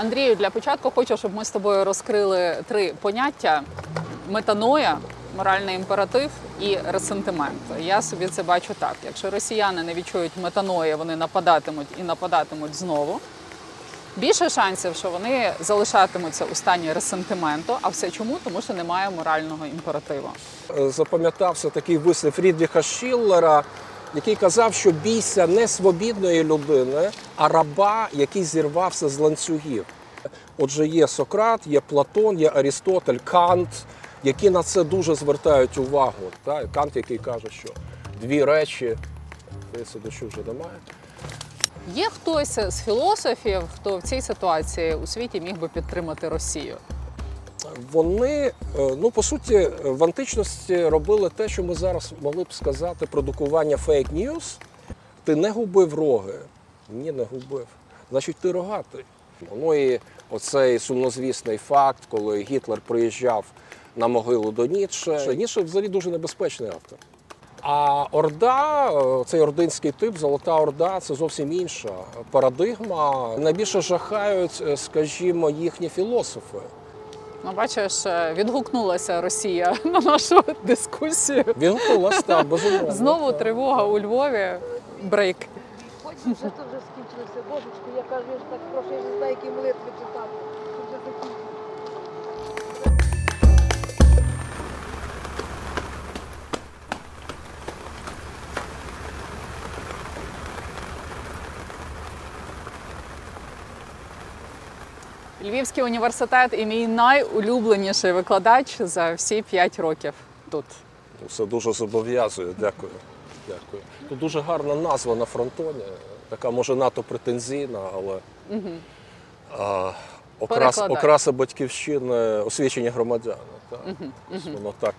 Андрію, для початку хочу, щоб ми з тобою розкрили три поняття: метаноя, моральний імператив і ресентимент. Я собі це бачу так: якщо росіяни не відчують метаної, вони нападатимуть і нападатимуть знову. Більше шансів, що вони залишатимуться у стані ресентименту. А все чому? Тому що немає морального імперативу. Е, запам'ятався такий вислів Фрідріха Шіллера, який казав, що бійся не свобідної людини, а раба, який зірвався з ланцюгів. Отже, є Сократ, є Платон, є Арістотель, Кант, які на це дуже звертають увагу. Та? Кант, який каже, що дві речі, дощу вже немає. Є хтось з філософів, хто в цій ситуації у світі міг би підтримати Росію? Вони, е, ну по суті, в античності робили те, що ми зараз могли б сказати, продукування фейк-ньюс. Ти не губив роги. Ні, не губив. Значить, ти рогатий. Ну і оцей сумнозвісний факт, коли Гітлер приїжджав на могилу до Ніцше. Ніцше взагалі дуже небезпечний автор. А Орда, е, цей ординський тип, Золота Орда, це зовсім інша парадигма. Найбільше жахають, е, скажімо, їхні філософи. Ну, бачиш, е, відгукнулася Росія на нашу дискусію. Відгукнулася, так, безумовно. Знову тривога у Львові. Брейк. Хоч вже тут вже скінчилося. Божечко, я кажу, я ж так прошу, я ж не знаю, які молитви Львівський університет і мій найулюбленіший викладач за всі п'ять років тут. Все дуже зобов'язує. Дякую. Дякую. Тут дуже гарна назва на фронтоні. Така може надто претензійна, але а, окрас, окраса батьківщини освічені громадяни. Так. Угу. Воно так.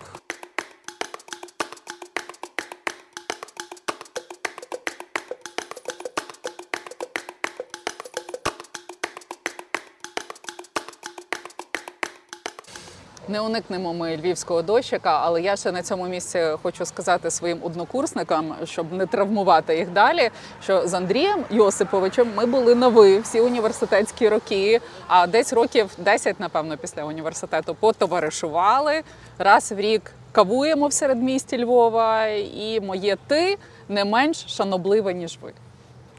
Не уникнемо ми львівського дощика, але я ще на цьому місці хочу сказати своїм однокурсникам, щоб не травмувати їх далі. Що з Андрієм Йосиповичем ми були на ви всі університетські роки. А десь років 10, напевно, після університету потоваришували раз в рік. Кавуємо в середмісті Львова, і моє ти не менш шанобливе, ніж ви.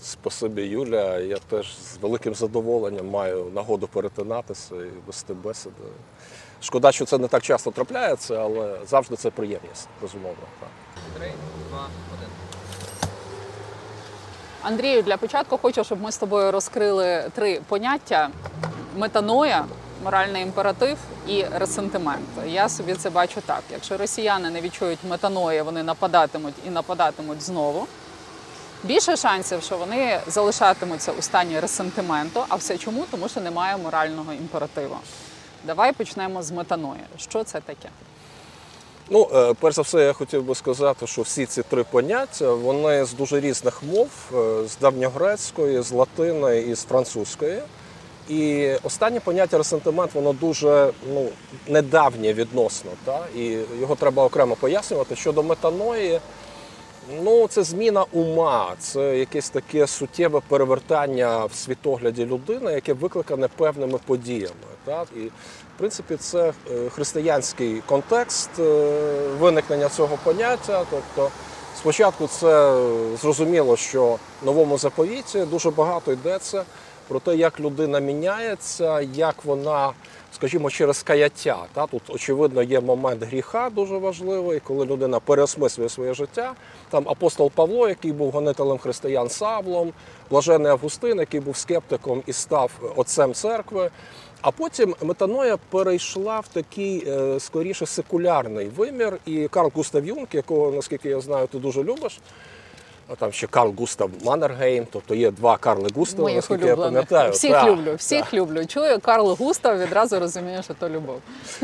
Спасибі, Юля. Я теж з великим задоволенням маю нагоду перетинатися і вести бесіди. Шкода, що це не так часто трапляється, але завжди це приємність, безумовно. Три, два, один. Андрію, для початку хочу, щоб ми з тобою розкрили три поняття: метаноя, моральний імператив і ресентимент. Я собі це бачу так: якщо росіяни не відчують метаної, вони нападатимуть і нападатимуть знову. Більше шансів, що вони залишатимуться у стані ресентименту. А все чому? Тому що немає морального імперативу. Давай почнемо з метаної. Що це таке? Ну, е, перш за все, я хотів би сказати, що всі ці три поняття вони з дуже різних мов: е, з давньогрецької, з латиної і з французької. І останнє поняття ресентимент, воно дуже ну, недавнє відносно. Та? І його треба окремо пояснювати. Щодо метаної, ну це зміна ума, це якесь таке суттєве перевертання в світогляді людини, яке викликане певними подіями. Так? І в принципі це е, християнський контекст е, виникнення цього поняття. Тобто, спочатку це е, зрозуміло, що в новому заповіті дуже багато йдеться про те, як людина міняється, як вона, скажімо, через каяття. Та? Тут, очевидно, є момент гріха дуже важливий, коли людина переосмислює своє життя. Там апостол Павло, який був гонителем християн Савлом, блажений Августин, який був скептиком і став отцем церкви. А потім метаноя перейшла в такий е, скоріше секулярний вимір. І Карл Густав Юнг, якого, наскільки я знаю, ти дуже любиш. А там ще Карл Густав Маннергейм, тобто є два Карли Густава, Моїх наскільки я пам'ятаю. Всіх Так, люблю, всіх люблю. Чую Карл Густав, відразу розумію, що то любов.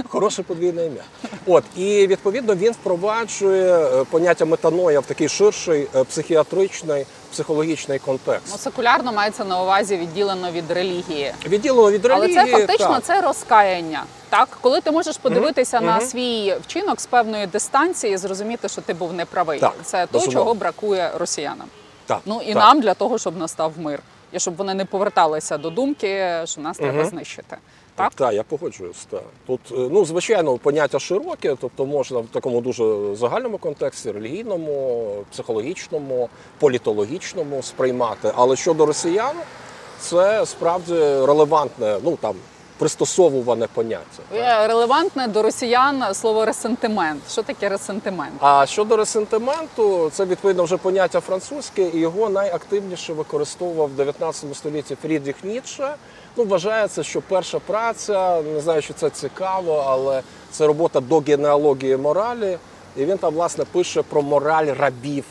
Хороше подвійне ім'я. От і відповідно він впроваджує е, поняття метаноя в такий ширший е, психіатричний, психологічний контекст. Ну, секулярно мається на увазі відділено від релігії. Відділено від Але це фактично так. це розкаяння. Так, коли ти можеш подивитися на свій вчинок з певної дистанції, і зрозуміти, що ти був неправий. Так, це то, безумовно. чого бракує росіянам. Так, Ну і так. нам для того, щоб настав мир. і щоб вони не поверталися до думки, що нас треба знищити. Так? Так, я погоджуюсь. Так. Тут, е, ну, звичайно, поняття широке, тобто можна в такому дуже загальному контексті, релігійному, психологічному, політологічному сприймати. Але щодо росіян, це справді релевантне, ну там пристосовуване поняття. так. Е, Релевантне до росіян слово ресентимент. Що таке ресентимент? А щодо ресентименту, це відповідно вже поняття французьке, і його найактивніше використовував в 19 столітті Фрідріх Ніцше. Ну, вважається, що перша праця, не знаю, чи це цікаво, але це робота до генеалогії моралі. І він там, власне, пише про мораль рабів.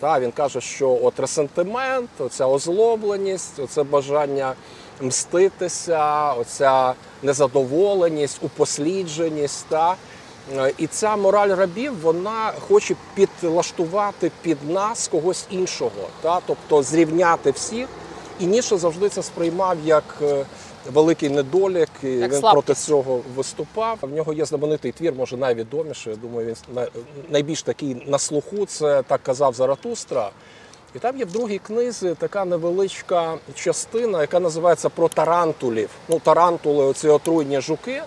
Та, він каже, що от ресентимент, оця озлобленість, оце бажання мститися, оця незадоволеність, упослідженість. Та, І ця мораль рабів вона хоче підлаштувати під нас когось іншого, та? тобто зрівняти всіх. І Ніше завжди це сприймав як е, великий недолік, і Як він слабкість. проти цього виступав. В нього є знаменитий твір, може найвідоміший. Я думаю, він найбільш такий на слуху. Це так казав Заратустра. І там є в другій книзі така невеличка частина, яка називається про тарантулів. Ну, тарантули, оці отруйні жуки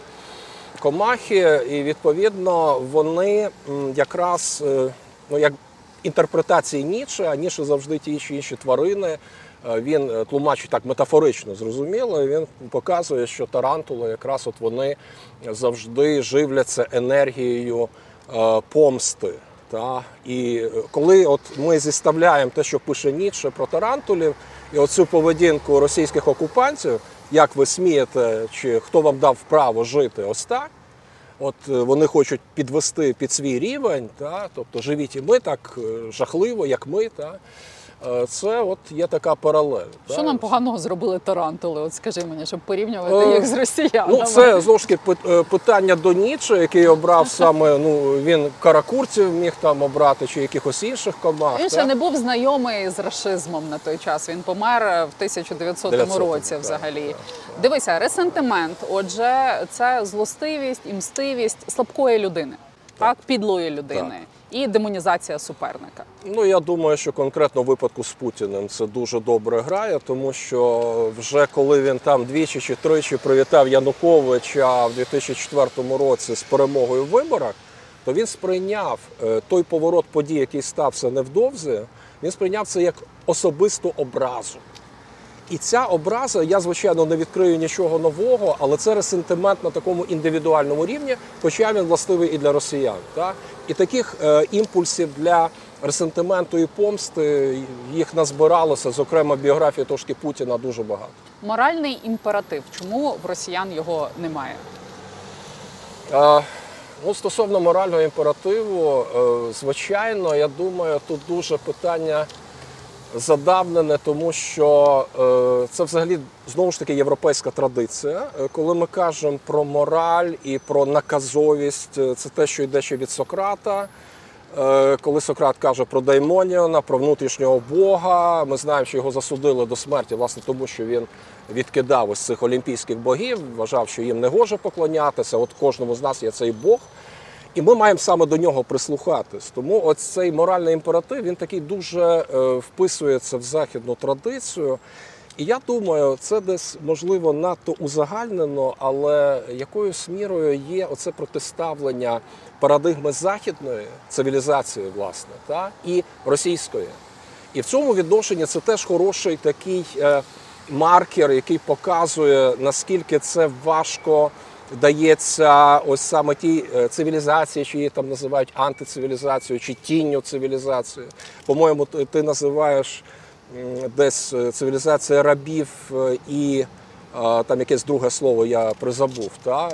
комахи, і відповідно вони якраз е, ну як інтерпретації Ніцше, а Ніцше завжди ті чи інші тварини. Е, Він е, тлумачить так метафорично зрозуміло. Він показує, що тарантули якраз от вони завжди живляться енергією е, помсти. Та? І коли от ми зіставляємо те, що пише Ніцше про тарантулів, і оцю поведінку російських окупантів, як ви смієте, чи хто вам дав право жити ось так, От вони хочуть підвести під свій рівень, та, тобто живіть і ми так жахливо, як ми. Та. Е, Це от є така паралель. Що та. нам поганого зробили тарантули? От скажи мені, щоб порівнювати Е, їх з росіянами. Ну, це знову ж таки е, питання до Ніцше, який обрав саме. Ну він каракурців міг там обрати чи якихось інших комах. Він ще не був знайомий з рашизмом на той час. Він помер в 1900 900-му, році. так, Взагалі, так, дивися, ресентимент. Отже, це злостивість і мстивість слабкої людини, так, підлої людини і демонізація суперника. Ну я думаю, що конкретно в випадку з Путіним це дуже добре грає, тому що вже коли він там двічі чи тричі привітав Януковича в 2004 році з перемогою в виборах, то він сприйняв е, той поворот подій, який стався невдовзі, він сприйняв це як особисту образу. І ця образа, я звичайно не відкрию нічого нового, але це ресентимент на такому індивідуальному рівні, хоча він властивий і для росіян. Так? І таких е, імпульсів для ресентименту і помсти їх назбиралося, зокрема біографії трошки Путіна дуже багато. Моральний імператив. Чому в росіян його немає? Е, Ну, стосовно морального імперативу, е, звичайно, я думаю, тут дуже питання задавнене, тому що е, це взагалі знову ж таки європейська традиція. Е, Коли ми кажемо про мораль і про наказовість, е, це те, що йде ще від Сократа. Коли Сократ каже про даймоніона, про внутрішнього Бога, ми знаємо, що його засудили до смерті, власне, тому що він відкидав ось цих олімпійських богів, вважав, що їм не гоже поклонятися. От кожному з нас є цей Бог. І ми маємо саме до нього прислухатись. Тому ось цей моральний імператив він такий дуже е, вписується в західну традицію. І я думаю, це десь можливо надто узагальнено, але якоюсь мірою є оце протиставлення парадигми західної цивілізації, власне, та і російської. І в цьому відношенні це теж хороший такий е, маркер, який показує наскільки це важко дається ось саме тій е, цивілізації, чи її там називають антицивілізацією, чи тінню цивілізації. По-моєму, ти, називаєш десь е, цивілізація рабів е, і там якесь друге слово я призабув. Та?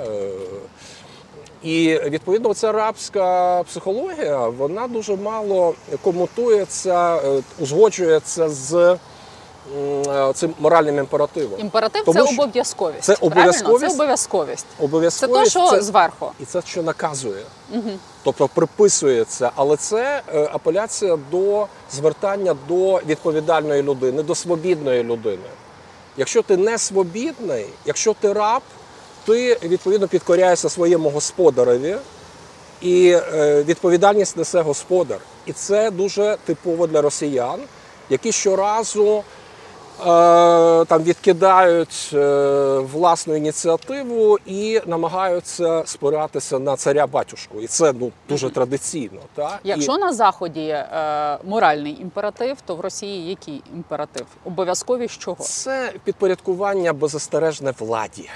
І відповідно ця рабська психологія вона дуже мало комутується, узгоджується з цим моральним імперативом. Імператив Тому це обов'язковість. це обов'язковість. Це обов'язковість. Це Обов'язково то, що зверху. і це що наказує. Тобто приписується, але це е, апеляція до звертання до відповідальної людини, до свобідної людини. Якщо ти не свобідний, якщо ти раб, ти відповідно підкоряєшся своєму господареві, і е, відповідальність несе господар. І це дуже типово для росіян, які щоразу там відкидають е, власну ініціативу і намагаються спиратися на царя батюшку. І це ну дуже традиційно. Та? Якщо І... на заході е, моральний імператив, то в Росії який імператив? Обов'язковість чого? Це підпорядкування беззастережне владі,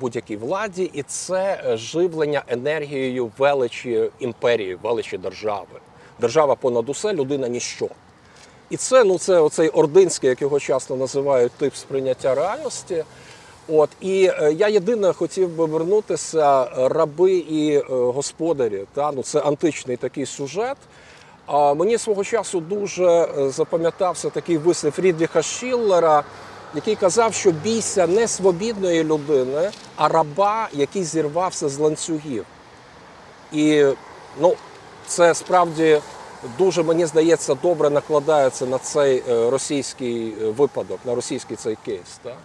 будь-якій владі, і це е, живлення енергією величі імперії, величі держави. Держава понад усе, людина ніщо. І це ну це оцей ординський, як його часто називають, тип сприйняття реальності. От і е, я єдине хотів би вернутися е, раби і е, господарі. Та ну це античний такий сюжет. А мені свого часу дуже е, запам'ятався такий вислів Фрідріха Шіллера, який казав, що бійся не свобідної людини, а раба, який зірвався з ланцюгів. І ну, це справді дуже, мені здається, добре накладається на цей е, російський е, випадок, на російський цей кейс. Так?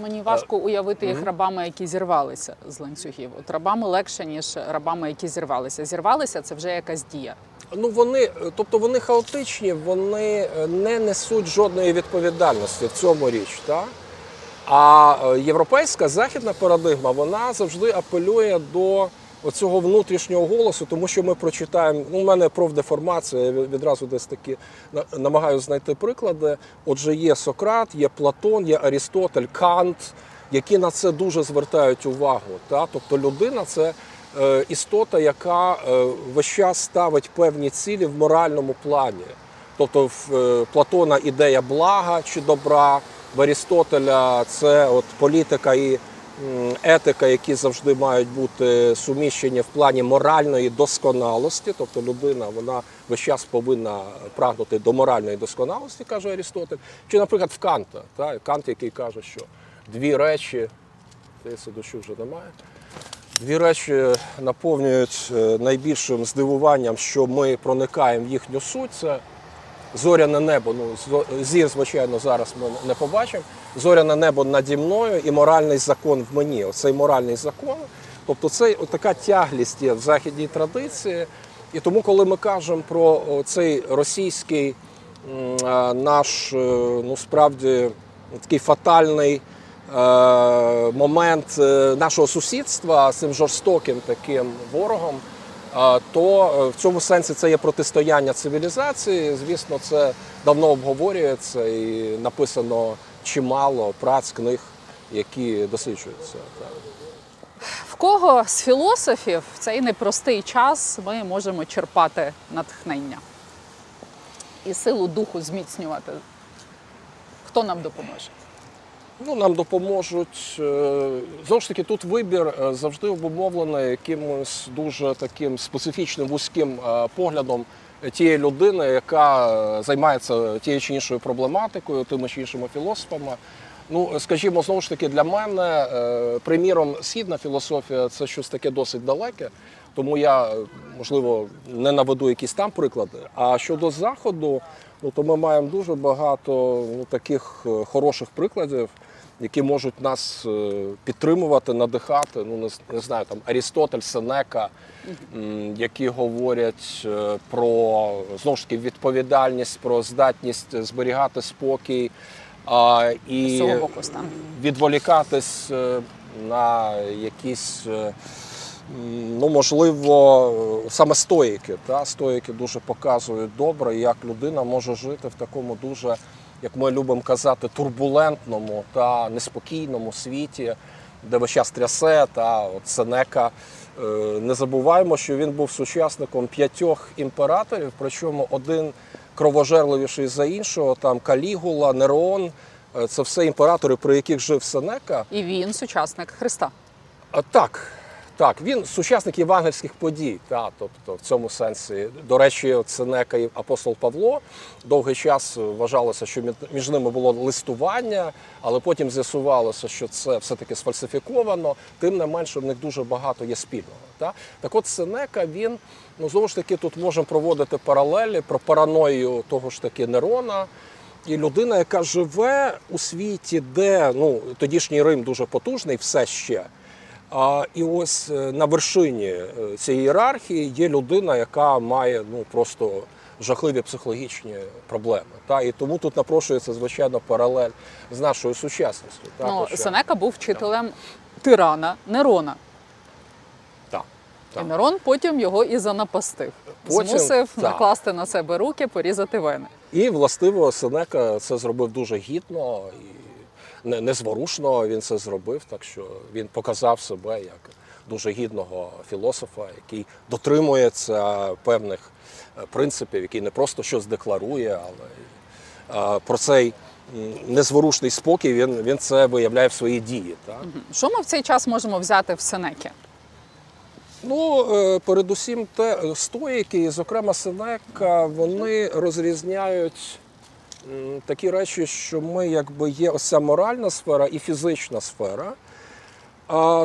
Мені важко уявити їх рабами, які зірвалися з ланцюгів. От рабами легше, ніж рабами, які зірвалися. Зірвалися це вже якась дія. Ну вони, тобто вони хаотичні, вони е, не несуть жодної відповідальності в цьому річ. Так? А е, європейська західна парадигма вона завжди апелює до оцього внутрішнього голосу, тому що ми прочитаємо. Ну, у мене профдеформація, я відразу десь такі на- намагаюся знайти приклади. Отже, є Сократ, є Платон, є Арістотель, Кант, які на це дуже звертають увагу. Та? Тобто людина це е, істота, яка е, весь час ставить певні цілі в моральному плані. Тобто в е, Платона ідея блага чи добра, в Арістотеля це от політика і етика, які завжди мають бути суміщені в плані моральної досконалості. Тобто людина вона весь час повинна прагнути до моральної досконалості, каже Арістотель. Чи, наприклад, в Канта, та? Кант, який каже, що дві речі, здається, дощу вже немає. Дві речі наповнюють е, найбільшим здивуванням, що ми проникаємо в їхню суть. Це зоряне небо. Ну, зір, звичайно, зараз ми не побачимо. Зоряне небо наді мною і моральний закон в мені. Оцей моральний закон. Тобто це така тяглість є в західній традиції. І тому, коли ми кажемо про цей російський наш, е, ну справді такий фатальний е, момент е, нашого сусідства з цим жорстоким таким ворогом, то е, в цьому сенсі це є протистояння цивілізації. Звісно, це давно обговорюється і написано чимало праць книг, які досліджуються. В кого з філософів в цей непростий час ми можемо черпати натхнення і силу духу зміцнювати? Хто нам допоможе? Ну, нам допоможуть. е, Знову ж таки, тут вибір е, завжди обумовлений якимось дуже таким специфічним вузьким е, поглядом тієї людини, яка займається тією чи іншою проблематикою, тими чи іншими філософами. Ну, скажімо, знову ж таки, для мене, е, приміром, східна філософія це щось таке досить далеке, тому я, можливо, не наведу якісь там приклади. А щодо заходу, ну то ми маємо дуже багато ну, таких е, хороших прикладів, які можуть нас е, підтримувати, надихати. Ну, не, не знаю, там Арістотель, Сенека, які говорять про знову ж таки відповідальність, про здатність зберігати спокій. А, і відволікатись е, на якісь, е, ну можливо, саме стоїки. Та? Стоїки дуже показують добре, як людина може жити в такому дуже, як ми любимо казати, турбулентному та неспокійному світі, де весь час трясе, та от Сенека. Е, Не забуваємо, що він був сучасником п'ятьох імператорів, причому один кровожерливіший за іншого, там Калігула, Нерон. Е, Це все імператори, при яких жив Сенека. І він сучасник Христа. А, так, так, він сучасник євангельських подій. Та, тобто, в цьому сенсі, до речі, от Сенека і апостол Павло довгий час вважалося, що між ними було листування, але потім з'ясувалося, що це все-таки сфальсифіковано. Тим не менше, в них дуже багато є спільного. Та? Так от Сенека, він, ну знову ж таки, тут можемо проводити паралелі про параною того ж таки Нерона. І людина, яка живе у світі, де ну, тодішній Рим дуже потужний, все ще. А, і ось е, на вершині е, цієї ієрархії є людина, яка має ну, просто жахливі психологічні проблеми. Та? І тому тут напрошується, звичайно, паралель з нашою сучасністю. Та? Ну, Хоча- Сенека був вчителем тирана Нерона. Так, І. Нерон потім його і занапастив. Потім- Змусив так. накласти на себе руки, порізати вени. І властиво Сенека це зробив дуже гідно і незворушно він це зробив, так що він показав себе як дуже гідного філософа, який дотримується певних е, принципів, який не просто щось декларує, але е, про цей незворушний спокій він, він це виявляє в своїй дії. Так? Що ми в цей час можемо взяти в Сенекі? Ну, е, передусім, те стоїки, і, зокрема Сенека, вони розрізняють такі речі, що ми якби є ось ця моральна сфера і фізична сфера.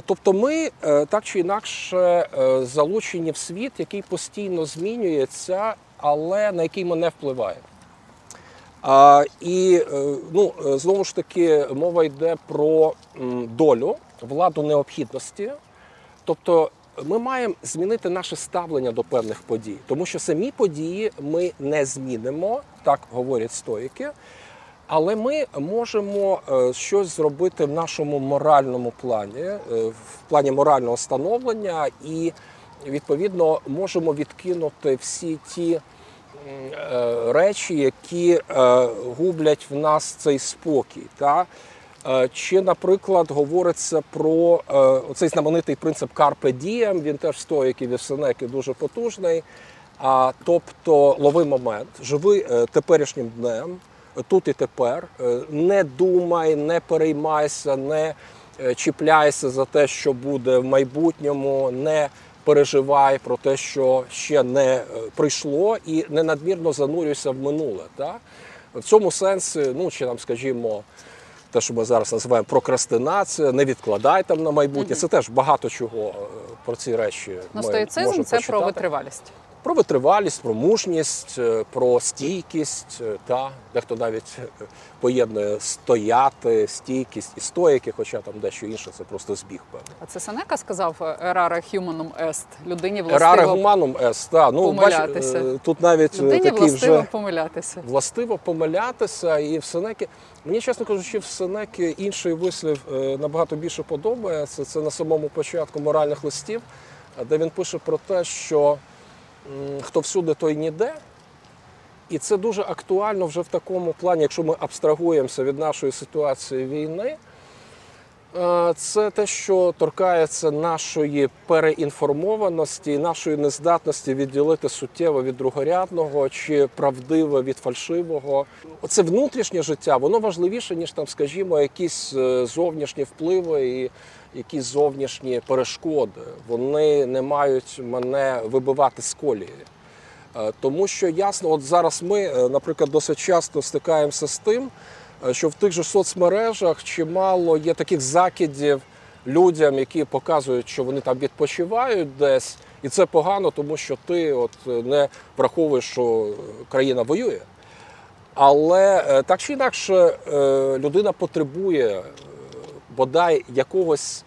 Тобто ми е, так чи інакше е, залучені в світ, який постійно змінюється, але на який ми не впливаємо. А, і е, ну, знову ж таки мова йде про долю, владу необхідності. Тобто ми маємо змінити наше ставлення до певних подій, тому що самі події ми не змінимо, так говорять стоїки. Але ми можемо е, щось зробити в нашому моральному плані, е, в плані морального становлення, і відповідно можемо відкинути всі ті е, речі, які гублять в нас цей спокій. Та? Чи, наприклад, говориться про оцей знаменитий принцип Carpe Diem, він теж стоїків і Сенеки дуже потужний. А, тобто лови момент, живи е, теперішнім днем, тут і тепер. Е, Не думай, не переймайся, не е, чіпляйся за те, що буде в майбутньому, не переживай про те, що ще не прийшло, і не надмірно занурюйся в минуле. Так? В цьому сенсі, ну чи там, скажімо, те, що ми зараз називаємо прокрастинація, не відкладай там на майбутнє. Це теж багато чого про ці речі. Ну, стоїцизм це про витривалість. Про витривалість, про мужність, е, про стійкість. е, Та дехто навіть е, поєднує стояти, стійкість і стоїки, хоча там дещо інше, це просто збіг певний. А це Сенека сказав «Errare humanum est» – людині властиво, гуманум ес. Та, ну, помилятися. е, тут навіть людині такий властиво вже помилятися. властиво помилятися. І в Сенекі, мені чесно кажучи, в Сенекі інший вислів набагато більше подобається. Це на самому початку моральних листів, де він пише про те, що хто всюди, той ніде. І це дуже актуально вже в такому плані, якщо ми абстрагуємося від нашої ситуації війни. Е, Це те, що торкається нашої переінформованості, нашої нездатності відділити суттєво від другорядного чи правдиве від фальшивого. Оце внутрішнє життя, воно важливіше, ніж там, скажімо, якісь е, зовнішні впливи і якісь зовнішні перешкоди. Вони не мають мене вибивати з колії. Е, Тому що ясно, от зараз ми, наприклад, досить часто стикаємося з тим, що в тих же соцмережах чимало є таких закидів людям, які показують, що вони там відпочивають десь, і це погано, тому що ти от е, не враховуєш, що країна воює. Але е, так чи інакше е, людина потребує е, бодай якогось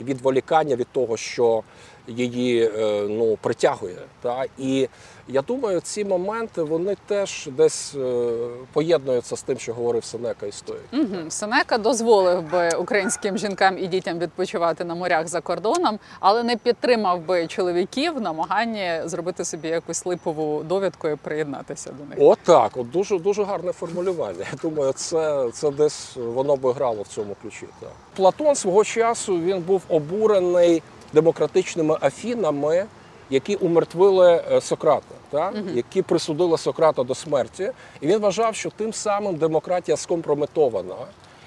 відволікання від того, що її е, ну, притягує. Та? І я думаю, ці моменти вони теж десь е, поєднуються з тим, що говорив Сенека і. Угу. Сенека дозволив би українським жінкам і дітям відпочивати на морях за кордоном, але не підтримав би чоловіків в намаганні зробити собі якусь липову довідку і приєднатися до них. От так, от дуже дуже гарне формулювання. Я думаю, це, це десь воно би грало в цьому ключі. Так. Платон свого часу він був обурений демократичними афінами, які умертвили е, Сократа, так? які присудили Сократа до смерті. І він вважав, що тим самим демократія скомпрометована.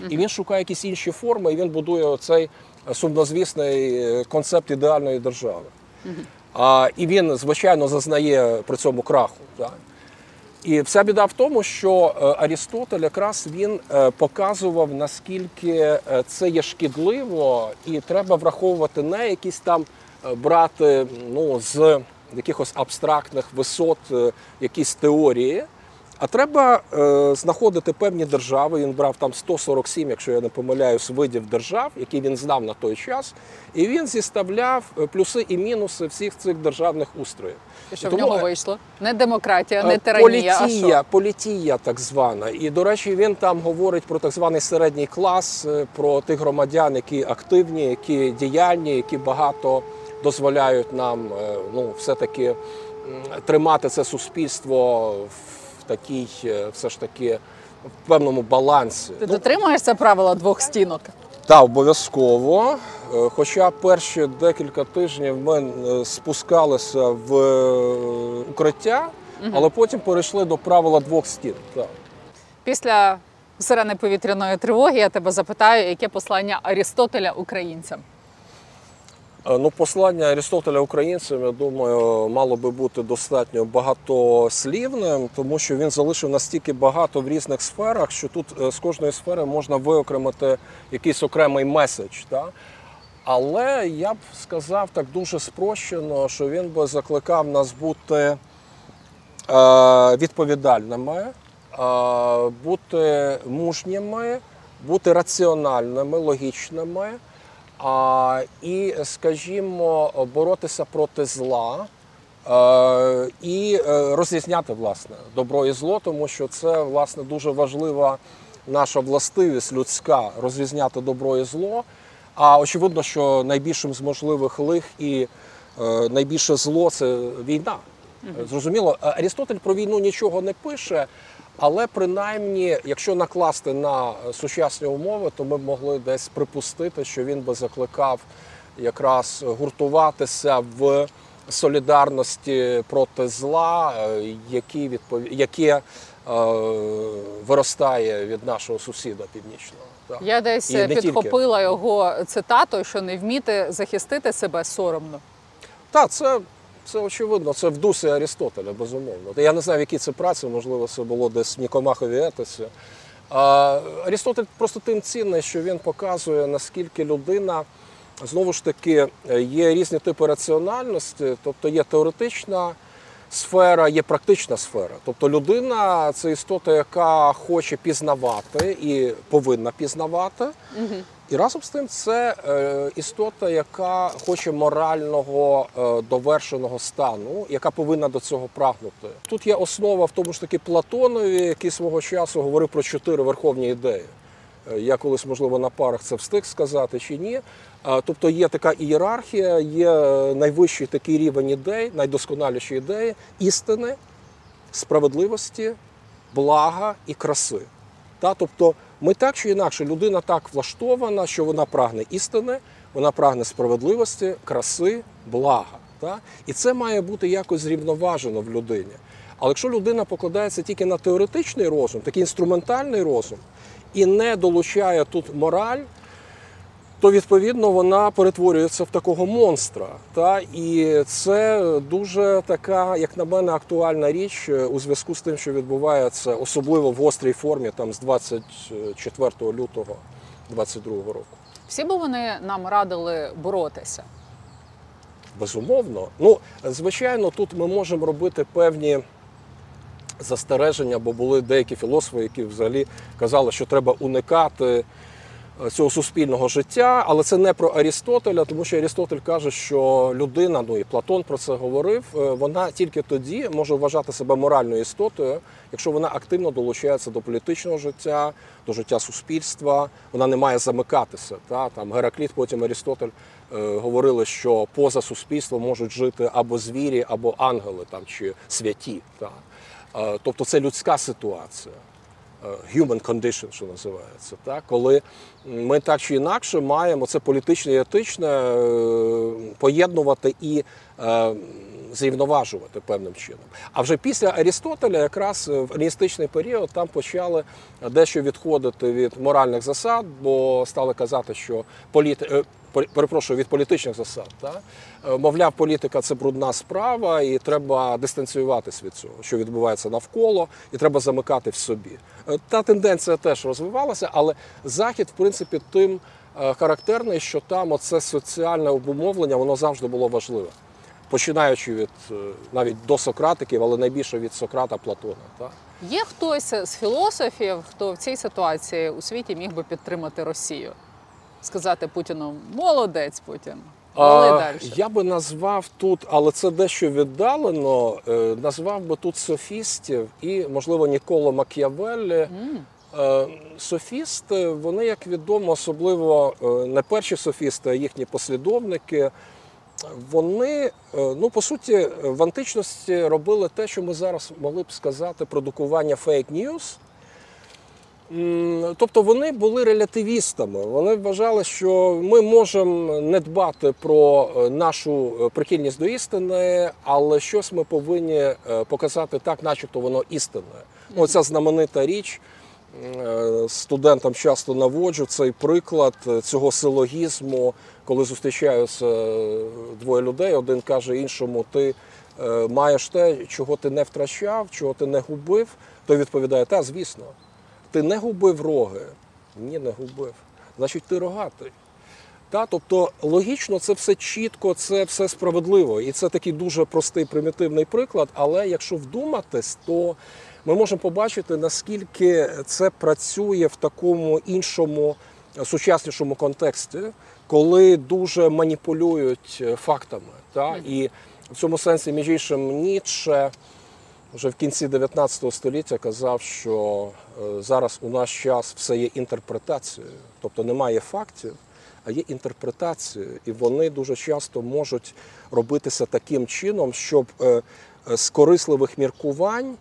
І він шукає якісь інші форми, і він будує цей сумнозвісний е, концепт ідеальної держави. А, і він, звичайно, зазнає при цьому краху. Так? І вся біда в тому, що е, Арістотель якраз він е, показував, наскільки е, це є шкідливо, і треба враховувати не якісь там е, брати ну, з якихось абстрактних висот е, якісь теорії, А треба е, знаходити певні держави. Він брав там 147, якщо я не помиляюсь, видів держав, які він знав на той час, і він зіставляв е, плюси і мінуси всіх цих державних устроїв. І що в нього е, вийшло? Не демократія, не Е, тиранія, а політія, що? політія так звана. І, до речі, він там говорить про так званий середній клас, е, про тих громадян, які активні, які діяльні, які багато дозволяють нам е, ну, все-таки тримати це суспільство в такій, е, все ж таки, в певному балансі. Ти Ну, дотримуєшся правила двох стінок? так, обов'язково. Е, Хоча перші декілька тижнів ми спускалися в укриття, але потім перейшли до правила двох стін. Так. Після сирени повітряної тривоги я тебе запитаю, яке послання Арістотеля українцям? Е, Ну, послання Арістотеля українцям, я думаю, мало би бути достатньо багатослівним, тому що він залишив настільки багато в різних сферах, що тут е, з кожної сфери можна виокремити якийсь окремий меседж. Та? Але я б сказав так дуже спрощено, що він би закликав нас бути е, відповідальними, бути мужніми, бути раціональними, логічними. А, і, скажімо, боротися проти зла е, і е, розрізняти власне добро і зло, тому що це власне дуже важлива наша властивість людська розрізняти добро і зло. А очевидно, що найбільшим з можливих лих і е, найбільше зло це війна. Зрозуміло, Арістотель про війну нічого не пише, але принаймні, якщо накласти на е, сучасні умови, то ми б могли десь припустити, що він би закликав якраз гуртуватися в солідарності проти зла, е, які відпов... яке е, виростає від нашого сусіда північного. Так. Я десь І не тільки. підхопила його цитату, що не вміти захистити себе соромно. Так, це, це очевидно, це в дусі Арістотеля, безумовно. Я не знаю, в якій це праці, можливо, це було десь в Нікомахові етосі. А, Арістотель просто тим цінний, що він показує, наскільки людина, знову ж таки, є різні типи раціональності, тобто є теоретична сфера, є практична сфера. Тобто людина це істота, яка хоче пізнавати і повинна пізнавати. І разом з тим це е, істота, яка хоче морального е, довершеного стану, яка повинна до цього прагнути. Тут є основа в тому ж таки Платонові, який свого часу говорив про чотири верховні ідеї. Е, Я колись, можливо, на парах це встиг сказати чи ні. Е, Тобто є така ієрархія, є е, найвищий такий рівень ідей, найдосконаліші ідеї істини, справедливості, блага і краси. Тобто ми так чи інакше, людина так влаштована, що вона прагне істини, вона прагне справедливості, краси, блага. І це має бути якось зрівноважено в людині. Але якщо людина покладається тільки на теоретичний розум, такий інструментальний розум, і не долучає тут мораль, то відповідно вона перетворюється в такого монстра. Та? І це дуже така, як на мене, актуальна річ е, у зв'язку з тим, що відбувається, особливо в гострій формі там, з 24 лютого 2022 року. Всі би вони нам радили боротися. Безумовно. Ну, звичайно, тут ми можемо робити певні застереження, бо були деякі філософи, які взагалі казали, що треба уникати е, цього суспільного життя, але це не про Арістотеля, тому що Арістотель каже, що людина, ну і Платон про це говорив, е, вона тільки тоді може вважати себе моральною істотою, якщо вона активно долучається до політичного життя, до життя суспільства, вона не має замикатися. Та? Там Геракліт, потім Арістотель е, говорили, що поза суспільством можуть жити або звірі, або ангели там, чи святі. Та? Е, тобто це людська ситуація. е, Human condition, що називається, так? коли ми так чи інакше маємо це політичне і етичне е, поєднувати і е, зрівноважувати певним чином. А вже після Арістотеля, якраз в еліністичний період, там почали дещо відходити від моральних засад, бо стали казати, що політи... перепрошую, від політичних засад. Та? Е, Мовляв, політика це брудна справа, і треба дистанціюватись від цього, що відбувається навколо, і треба замикати в собі. Е, Та тенденція теж розвивалася, але захід, в принципі, тим е, характерний, що там оце соціальне обумовлення, воно завжди було важливе. починаючи від навіть до Сократиків, але найбільше від Сократа Платона. Так? Є хтось з філософів, хто в цій ситуації у світі міг би підтримати Росію? Сказати Путіну молодець Путін. А. Я би назвав тут, але це дещо віддалено. е, Назвав би тут софістів і, можливо, Ніколо Макіавеллі. М. Е, Софісти, вони, як відомо, особливо е, не перші софісти, а їхні послідовники. Вони, ну по суті, в античності робили те, що ми зараз могли б сказати, продукування фейк-ньюс. Тобто вони були релятивістами. Вони вважали, що ми можемо не дбати про е, нашу е, прихильність до істини, але щось ми повинні е, показати так, начебто воно істинне. Ну, Оця знаменита річ. Студентам часто наводжу цей приклад цього силогізму, коли зустрічаються двоє людей. Один каже іншому: ти маєш те, чого ти не втрачав, чого ти не губив. Той відповідає: Та, звісно, ти не губив роги. Ні, не губив. Значить, ти рогатий. Та, тобто логічно це все чітко, це все справедливо. І це такий дуже простий примітивний приклад. Але якщо вдуматись, то ми можемо побачити, наскільки це працює в такому іншому сучаснішому контексті, коли дуже маніпулюють е, фактами. Та? І в цьому сенсі, між іншим, Ніцше вже в кінці 19 століття казав, що е, зараз у наш час все є інтерпретацією, тобто немає фактів, а є інтерпретацією, і вони дуже часто можуть робитися таким чином, щоб е, е, з корисливих міркувань.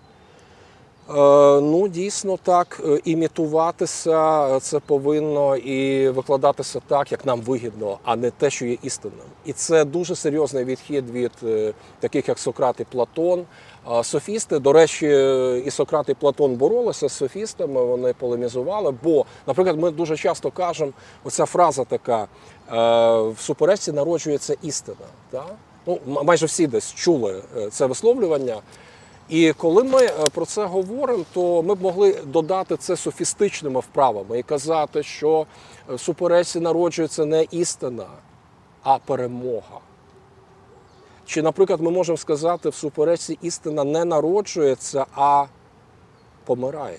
Е, Ну, дійсно так, е, імітуватися е, це повинно і викладатися так, як нам вигідно, а не те, що є істинним. І це дуже серйозний відхід від таких, як Сократ і Платон. Софісти, до речі, і Сократ і Платон боролися з софістами, вони полемізували. Бо, наприклад, ми дуже часто кажемо, оця фраза така: в суперечці народжується істина. Та? Ну, майже всі десь чули це висловлювання. І коли ми е, про це говоримо, то ми б могли додати це софістичними вправами і казати, що е, в суперечці народжується не істина, а перемога. Чи, наприклад, ми можемо сказати, в суперечці істина не народжується, а помирає.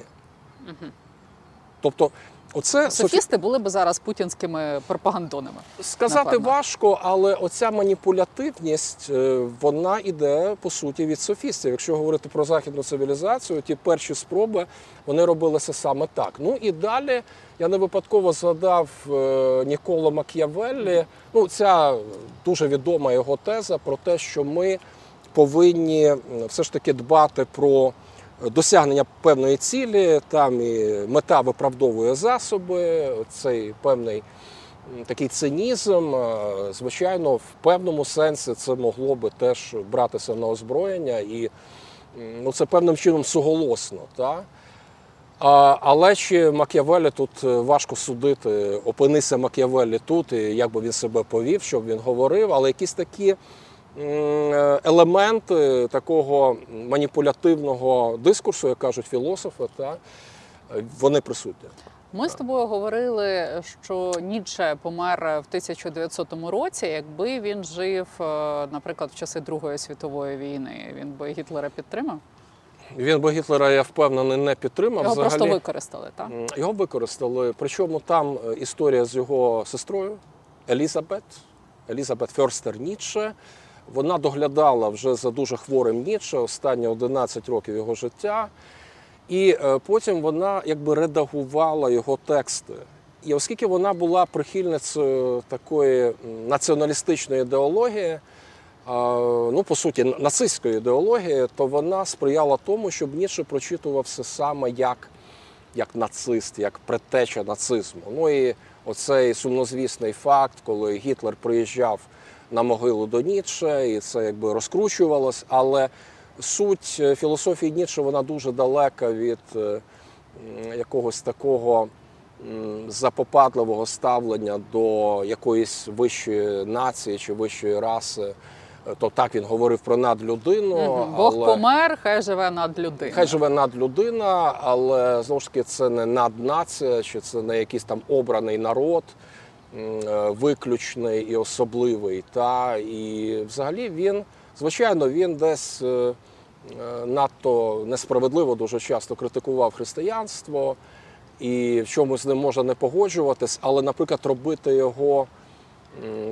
Тобто, оце софі- Софісти були б зараз путінськими пропагандонами. Сказати Напевно. важко, але оця маніпулятивність е, вона іде по суті від софістів. Якщо говорити про західну цивілізацію, ті перші спроби вони робилися саме так. Ну і далі я не випадково згадав е, Ніколо Мак'явеллі. Ну, ця дуже відома його теза про те, що ми повинні все ж таки дбати про досягнення певної цілі. Там і мета виправдовує засоби, цей певний такий цинізм. Звичайно, в певному сенсі це могло би теж братися на озброєння, і ну, це певним чином суголосно. Та? А, але чи Мак'явелі тут е, важко судити, опинися Мак'явелі тут, і як би він себе повів, що б він говорив, але якісь такі елементи такого маніпулятивного дискурсу, як кажуть філософи, та, е, вони присутні. Ми з тобою говорили, що Ніцше помер в 1900 році. Якби він жив, е, наприклад, в часи Другої світової війни, він би Гітлера підтримав. Він би Гітлера, я впевнений, не підтримав. Його Взагалі, просто використали, так? Його використали. Причому там е, історія з його сестрою Елізабет, Елізабет Ферстер Ніцше. Вона доглядала вже за дуже хворим Ніцше останні 11 років його життя. І е, потім вона якби редагувала його тексти. І оскільки вона була прихильницею такої націоналістичної ідеології, ну по суті, нацистської ідеології, то вона сприяла тому, щоб Ніцше прочитувався саме як, як нацист, як предтеча нацизму. Ну і оцей сумнозвісний факт, коли Гітлер приїжджав на могилу до Ніцше, і це якби розкручувалось, але суть е, філософії Ніцше вона дуже далека від е, якогось такого запопадливого ставлення до якоїсь вищої нації чи вищої раси. Е, То так він говорив про надлюдину. Мгм. Бог але... помер, хай живе над людиною. Хай живе надлюдина, але знову ж таки це не наднація, чи це не якийсь там обраний народ. Е, виключний і особливий. Та і взагалі він, звичайно, він десь. е, е, Надто несправедливо дуже часто критикував християнство, і в чомусь з ним можна не погоджуватись, але, наприклад, робити його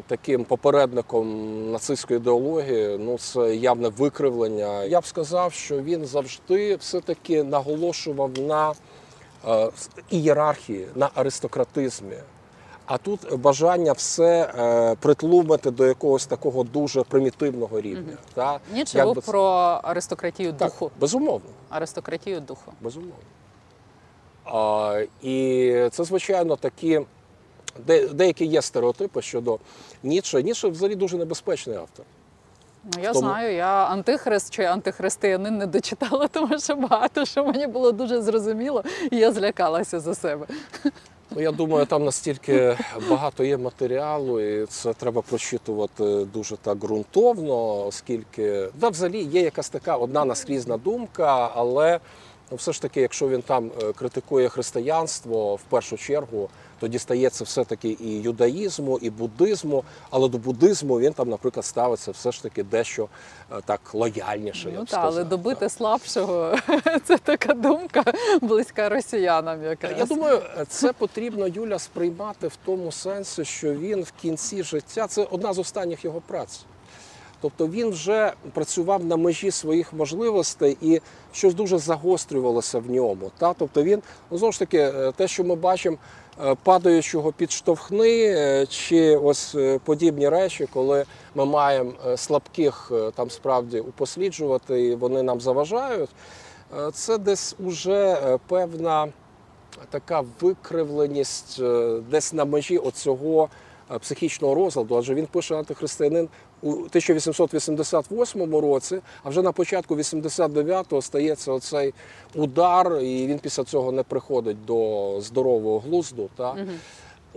таким попередником нацистської ідеології, ну це явне викривлення. Я б сказав, що він завжди все-таки наголошував на ієрархії, на аристократизмі. А тут бажання все е, притлумити до якогось такого дуже примітивного рівня. Та? Ніцше Як був би це- про аристократію Так, духу. безумовно. Аристократію духу. Безумовно. А, і це, звичайно, такі де, деякі є стереотипи щодо Ніцше. Ніцше взагалі дуже небезпечний автор. Ну, я Тому- знаю, я антихрист чи антихристиянин не дочитала, тому що багато що мені було дуже зрозуміло, і я злякалася за себе. Ну, я думаю, там настільки багато є матеріалу, і це треба прочитувати дуже так ґрунтовно, оскільки да, взагалі є якась така одна наскрізна думка, але ну, все ж таки, якщо він там е, критикує християнство в першу чергу, то дістається все-таки і юдаїзму, і буддизму, але до буддизму він там, наприклад, ставиться все ж таки дещо е, так лояльніше. я Ну б так, але добити слабшого це така думка близька росіянам. Якраз. Я думаю, це потрібно Юля сприймати в тому сенсі, що він в кінці життя це одна з останніх його праць. Тобто він вже працював на межі своїх можливостей і щось дуже загострювалося в ньому. Та? Тобто він, ну знову ж таки, е, те, що ми бачимо, падаючого підштовхни, е, чи ось е, подібні речі, коли ми маємо е, слабких е, там справді упосліджувати, і вони нам заважають, е, це десь уже е, певна така викривленість е, десь на межі оцього е, психічного розладу, адже він пише антихристиянин у 1888 році, а вже на початку 89-го стається оцей удар, і він після цього не приходить до здорового глузду. Та?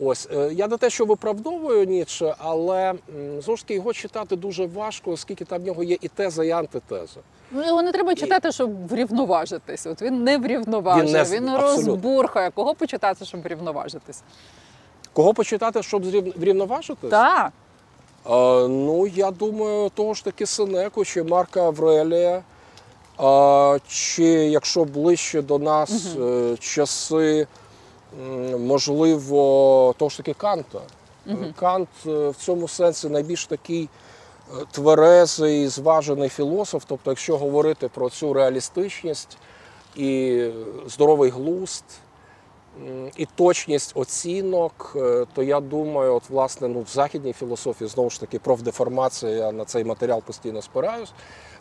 Ось е, я не те, що виправдовую Ніцше, але знову ж таки його читати дуже важко, оскільки там в нього є і теза, і антитеза. Ну, його не треба читати, щоб врівноважитись. От він не врівноважує, Він не- він, абсолютно. розбурхає. Кого почитати, щоб врівноважитись? Кого почитати, щоб врівноважитись? Так. Ну, я думаю, того ж таки Сенеку чи Марка Аврелія. Чи якщо ближче до нас е, часи, можливо, того ж таки Канта. Е, Кант е, в цьому сенсі найбільш такий тверезий, зважений філософ. Тобто, якщо говорити про цю реалістичність і здоровий глузд, і точність оцінок, е, то я думаю, от власне ну, в західній філософії знову ж таки профдеформація, я на цей матеріал постійно спираюсь.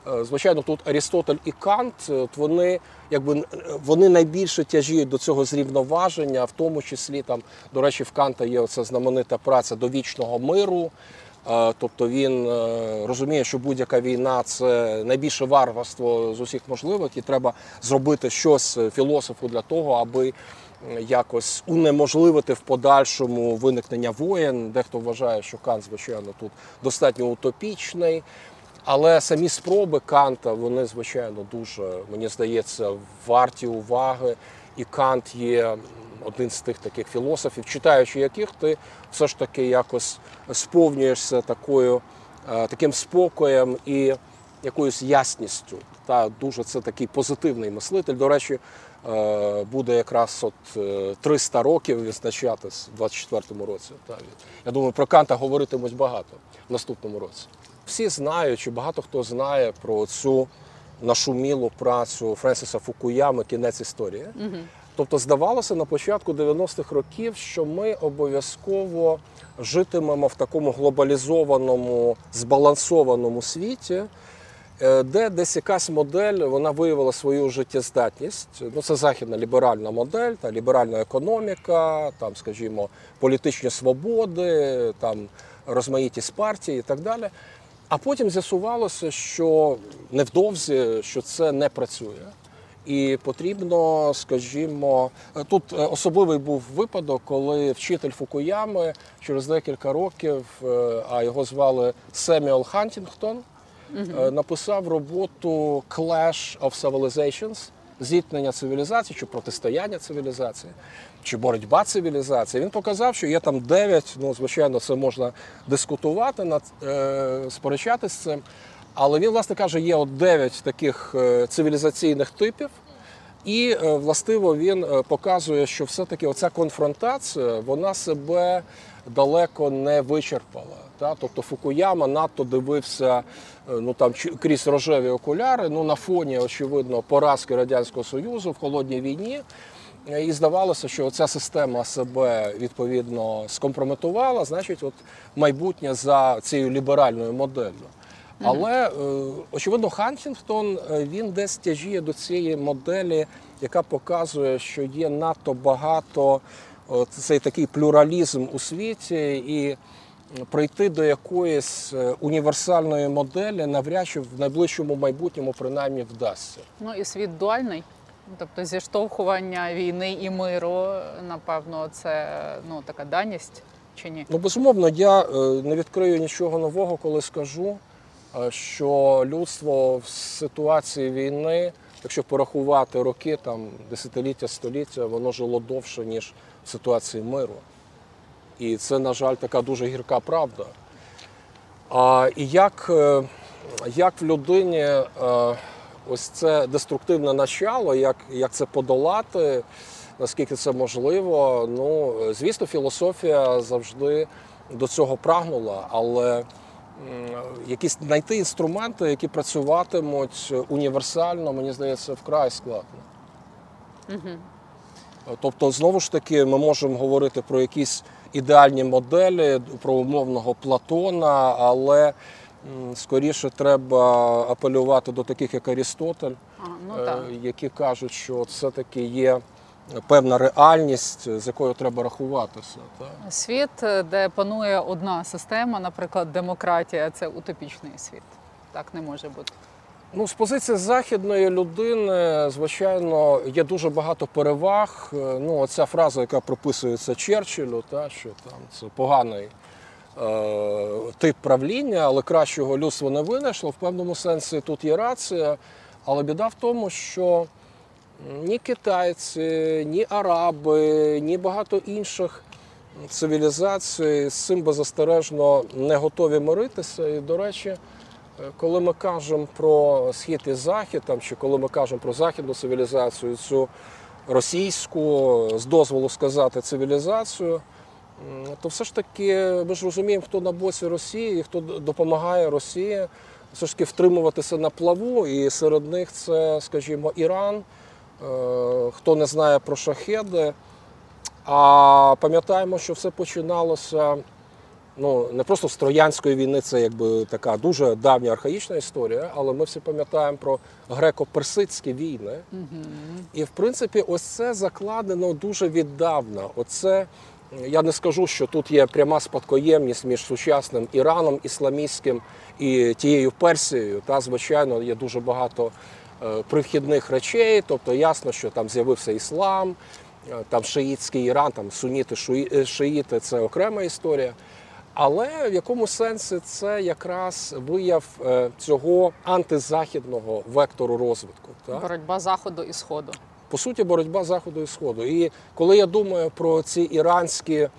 Е, Звичайно, тут Арістотель і Кант, е, от вони якби вони найбільше тяжіють до цього зрівноваження, в тому числі там, до речі, в Канта є оця знаменита праця до вічного миру. Тобто він розуміє, що будь-яка війна це найбільше варварство з усіх можливих, і треба зробити щось філософу для того, аби якось унеможливити в подальшому виникнення воєн. Дехто вважає, що Кант, звичайно, тут достатньо утопічний. Але самі спроби Канта, вони, звичайно, дуже, мені здається, варті уваги. І Кант є один з тих таких філософів, читаючи яких ти все ж таки якось сповнюєшся такою, е, таким спокоєм і якоюсь ясністю. Та дуже це такий позитивний мислитель. До речі, е, буде якраз от е, 300 років відзначатись в 24-му році. Я думаю, про Канта говоритимуть багато в наступному році. Всі знають, чи багато хто знає про цю нашумілу працю Френсіса Фукуями Кінець історії. Тобто, здавалося на початку 90-х років, що ми обов'язково житимемо в такому глобалізованому, збалансованому світі, е, де десь якась модель вона виявила свою життєздатність. Ну, це західна ліберальна модель, та ліберальна економіка, там, скажімо, політичні свободи, там розмаїтість партії і так далі. А потім з'ясувалося, що невдовзі що це не працює. І потрібно, скажімо, тут е, особливий був випадок, коли вчитель Фукуями через декілька років, е, а його звали Семюел Хантінгтон, е, написав роботу Clash of Civilizations, зіткнення цивілізацій чи протистояння цивілізації. чи боротьба цивілізації. Він показав, що є там дев'ять. Ну, звичайно, це можна дискутувати над е, сперечатися з цим. Але він, власне каже, є от дев'ять таких е, цивілізаційних типів. І е, властиво він показує, що все-таки оця конфронтація вона себе далеко не вичерпала. Та? Тобто Фукуяма надто дивився е, ну, там, крізь рожеві окуляри, ну, на фоні, очевидно, поразки Радянського Союзу в холодній війні. Е, І здавалося, що ця система себе відповідно скомпрометувала, значить, от майбутнє за цією ліберальною моделлю. Але е, очевидно, Хантінгтон він десь тяжіє до цієї моделі, яка показує, що є надто багато цей такий плюралізм у світі, і прийти до якоїсь е, універсальної моделі навряд чи в найближчому майбутньому принаймні вдасться. Ну і світ дуальний. Тобто зіштовхування війни і миру, напевно, це ну, така даність чи ні? Ну, безумовно, я е, не відкрию нічого нового, коли скажу, е, що людство в ситуації війни, якщо порахувати роки, там, десятиліття, століття, воно жило довше, ніж в ситуації миру. І це, на жаль, така дуже гірка правда. А, і як, е, як в людині е, ось це деструктивне начало, як, як це подолати, наскільки це можливо. Ну, звісно, філософія завжди до цього прагнула, але якісь знайти інструменти, які працюватимуть універсально, мені здається, вкрай складно. Тобто, знову ж таки, ми можемо говорити про якісь ідеальні моделі, про умовного Платона, але скоріше треба апелювати до таких, як Арістотель, А, ну е, так. які кажуть, що все-таки є певна реальність, з якою треба рахуватися. Так? Світ, де панує одна система, наприклад, демократія, це утопічний світ. Так не може бути. Ну, з позиції західної людини, звичайно, є дуже багато переваг. Е, Ну, оця фраза, яка прописується Черчиллю, та, що там це поганий е, тип правління, але кращого людство не винайшло. В певному сенсі тут є рація. Але біда в тому, що ні китайці, ні араби, ні багато інших цивілізацій з цим беззастережно не готові миритися. І, до речі, Коли ми кажемо про схід і захід, там, чи коли ми кажемо про західну цивілізацію, цю російську, з дозволу сказати, цивілізацію, то все ж таки ми ж розуміємо, хто на боці Росії і хто допомагає Росії все ж таки втримуватися на плаву. І серед них це, скажімо, Іран, хто не знає про шахеди. А пам'ятаємо, що все починалося ну не просто з Троянської війни, це якби така дуже давня архаїчна історія, але ми всі пам'ятаємо про греко-персидські війни. І в принципі, ось це закладено дуже віддавна. Оце я не скажу, що тут є пряма спадкоємність між сучасним Іраном ісламістським і тією Персією. Та звичайно є дуже багато е, привхідних речей. Тобто ясно, що там з'явився іслам, е, там шиїтський Іран, там суніти, е, шиїти це окрема історія. Але в якому сенсі це якраз вияв е, цього антизахідного вектору розвитку. Так? Боротьба заходу і сходу. По суті, боротьба заходу і сходу. І коли я думаю про ці іранські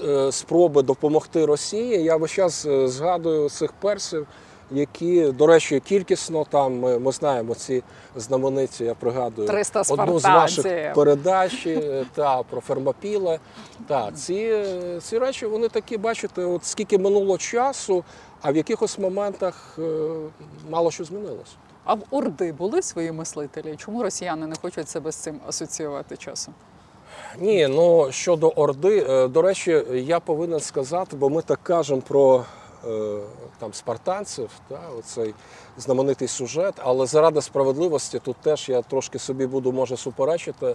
е, спроби допомогти Росії, я весь час е, згадую цих персів, які, до речі, кількісно там ми, ми знаємо ці знамениті, я пригадую 300 одну з ваших передач е, та про Фермопіле. Та ці, ці речі вони такі, бачите, от скільки минуло часу, а в якихось моментах е, мало що змінилося. А в Орди були свої мислителі? Чому росіяни не хочуть себе з цим асоціювати часом? Ні, ну щодо Орди, е, до речі, я повинен сказати, бо ми так кажемо про там спартанців, та, оцей знаменитий сюжет, але заради справедливості тут теж я трошки собі буду може суперечити.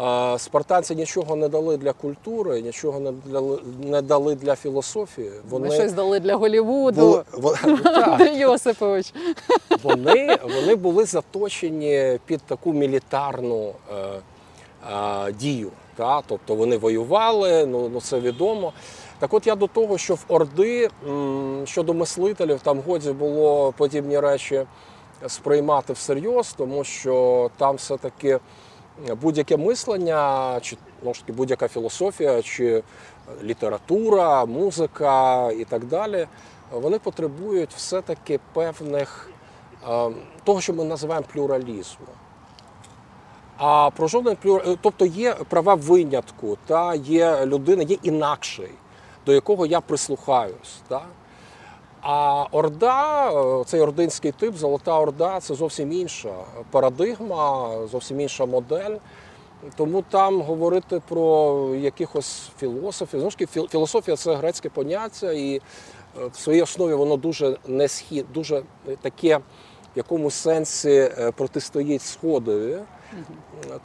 Е, Спартанці нічого не дали для культури, нічого не дали, не дали для філософії. Вони щось дали для Голівуду. були, Андрій Йосипович. вони, вони були заточені під таку мілітарну е, е, дію. Та? Тобто вони воювали, ну, ну це відомо. Так от я до того, що в Орди щодо мислителів, там годі було подібні речі сприймати всерйоз, тому що там все-таки будь-яке мислення, чи ну, будь-яка філософія, чи література, музика і так далі, вони потребують все-таки певних е, того, що ми називаємо плюралізму. А про жоден плюр... е, тобто є права винятку, та є людина, є інакший, до якого я прислухаюсь. Та? А Орда, е, цей ординський тип, Золота Орда це зовсім інша парадигма, зовсім інша модель. Тому там говорити про якихось філософів. Знову ж таки, філософія це грецьке поняття, і е, в своїй основі воно дуже не схід, дуже таке в якомусь сенсі е, протистоїть сходові.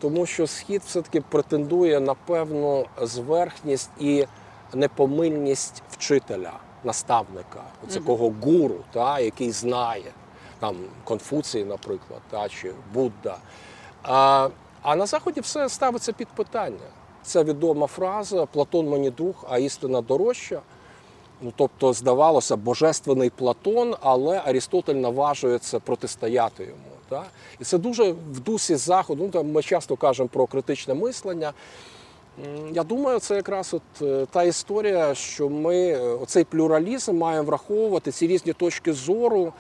Тому що схід все-таки претендує на певну зверхність і непомильність вчителя, наставника, такого гуру, та, який знає, там Конфуцій, наприклад, та, чи Будда. А, а на Заході все ставиться під питання. Це відома фраза Платон мені друг, а істина дорожча. Ну, тобто, здавалося, божественний Платон, але Арістотель наважується протистояти йому. Так? І це дуже в дусі заходу. Ну, там ми часто кажемо про критичне мислення. Я думаю, це якраз от е, та історія, що ми е, оцей плюралізм маємо враховувати ці різні точки зору.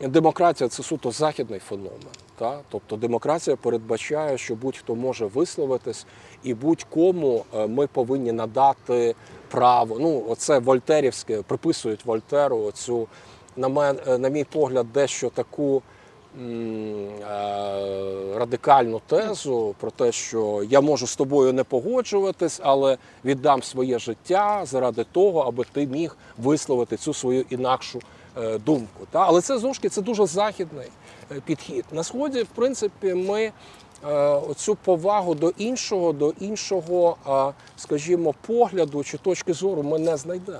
Демократія це суто західний феномен. Та? Тобто демократія передбачає, що будь-хто може висловитись, і будь-кому е, ми повинні надати право. Ну, оце Вольтерівське, приписують Вольтеру оцю, на, мен, на мій погляд, дещо таку радикальну тезу про те, що я можу з тобою не погоджуватись, але віддам своє життя заради того, аби ти міг висловити цю свою інакшу е, думку. Але це знову ж таки це дуже західний е, підхід. На сході, в принципі, ми е, оцю повагу до іншого, до іншого, е, скажімо, погляду чи точки зору ми не знайдемо.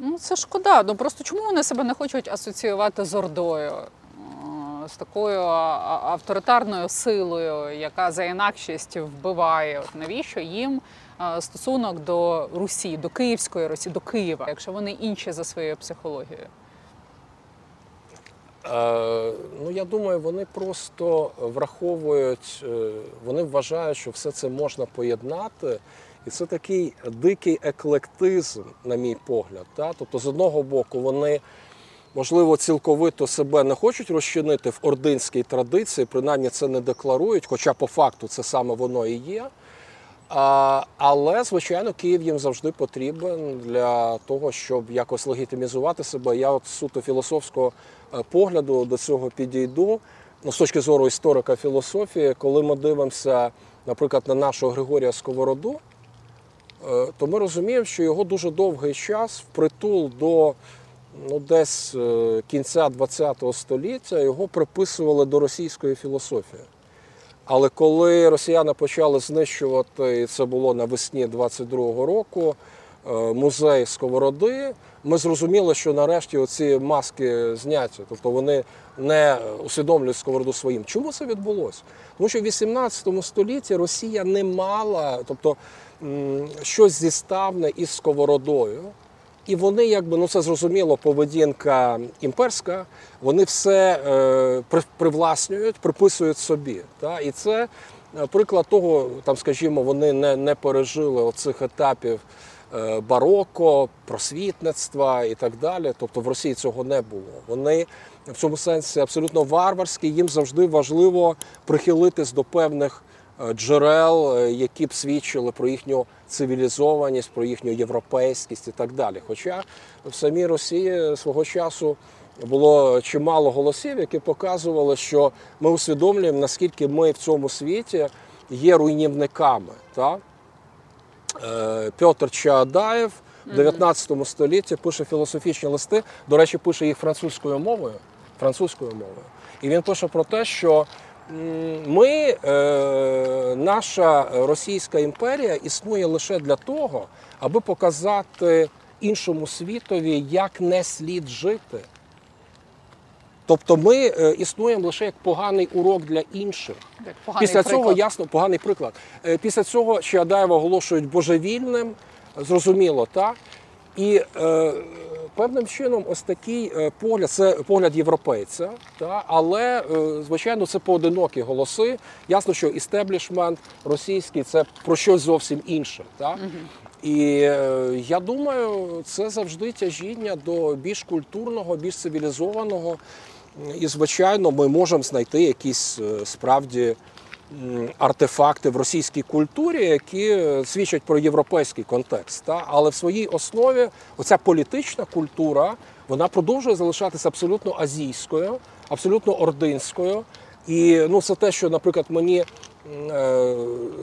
Ну, це шкода. Ну просто чому вони себе не хочуть асоціювати з Ордою? Е, З такою авторитарною силою, яка за інакшість вбиває. От навіщо їм е, стосунок до Русі, до Київської Русі, до Києва, якщо вони інші за своєю психологією? Е, ну, я думаю, вони просто враховують, е, вони вважають, що все це можна поєднати. І це такий дикий еклектизм, на мій погляд. Та? Тобто, з одного боку, вони, можливо, цілковито себе не хочуть розчинити в ординській традиції, принаймні це не декларують, хоча по факту це саме воно і є. А, але, звичайно, Київ їм завжди потрібен для того, щоб якось легітимізувати себе. Я от суто філософського е, погляду до цього підійду. Ну, з точки зору історика філософії, коли ми дивимося, наприклад, на нашого Григорія Сковороду, то ми розуміємо, що його дуже довгий час впритул до ну, десь е, кінця ХХ століття його приписували до російської філософії. Але коли росіяни почали знищувати, і це було навесні 22-го року, е, музей Сковороди, ми зрозуміли, що нарешті оці маски зняті, тобто вони не усвідомлюють сковороду своїм. Чому це відбулося? Тому що в 18 столітті Росія не мала, тобто щось зіставне із сковородою. І вони, якби ну це зрозуміло, поведінка імперська, вони все е, при- привласнюють, приписують собі. Та? І це е, приклад того, там, скажімо, вони не, не пережили оцих етапів е, бароко, просвітництва і так далі. Тобто в Росії цього не було. Вони в цьому сенсі абсолютно варварські, їм завжди важливо прихилитись до певних джерел, е, які б свідчили про їхню цивілізованість, про їхню європейськість і так далі. Хоча в самій Росії свого часу було чимало голосів, які показували, що ми усвідомлюємо, наскільки ми в цьому світі є руйнівниками. Та? Е, Петр Чаадаєв в 19 столітті пише філософічні листи. До речі, пише їх французькою мовою. Французькою мовою. І він пише про те, що ми, е, наша Російська імперія існує лише для того, аби показати іншому світові, як не слід жити. Тобто ми е, існуємо лише як поганий урок для інших. Поганий Після цього ясно, поганий приклад. Е, Після цього Чаадаєва оголошують божевільним, зрозуміло, так? І е, певним чином, ось такий е, погляд, це погляд європейця, та, але, е, звичайно, це поодинокі голоси. Ясно, що істеблішмент російський це про щось зовсім інше. Та? І е, я думаю, це завжди тяжіння до більш культурного, більш цивілізованого. І, звичайно, ми можемо знайти якісь справді артефакти в російській культурі, які е, свідчать про європейський контекст. Та? Але в своїй основі оця політична культура вона продовжує залишатися абсолютно азійською, абсолютно ординською. І ну, це те, що, наприклад, мені е,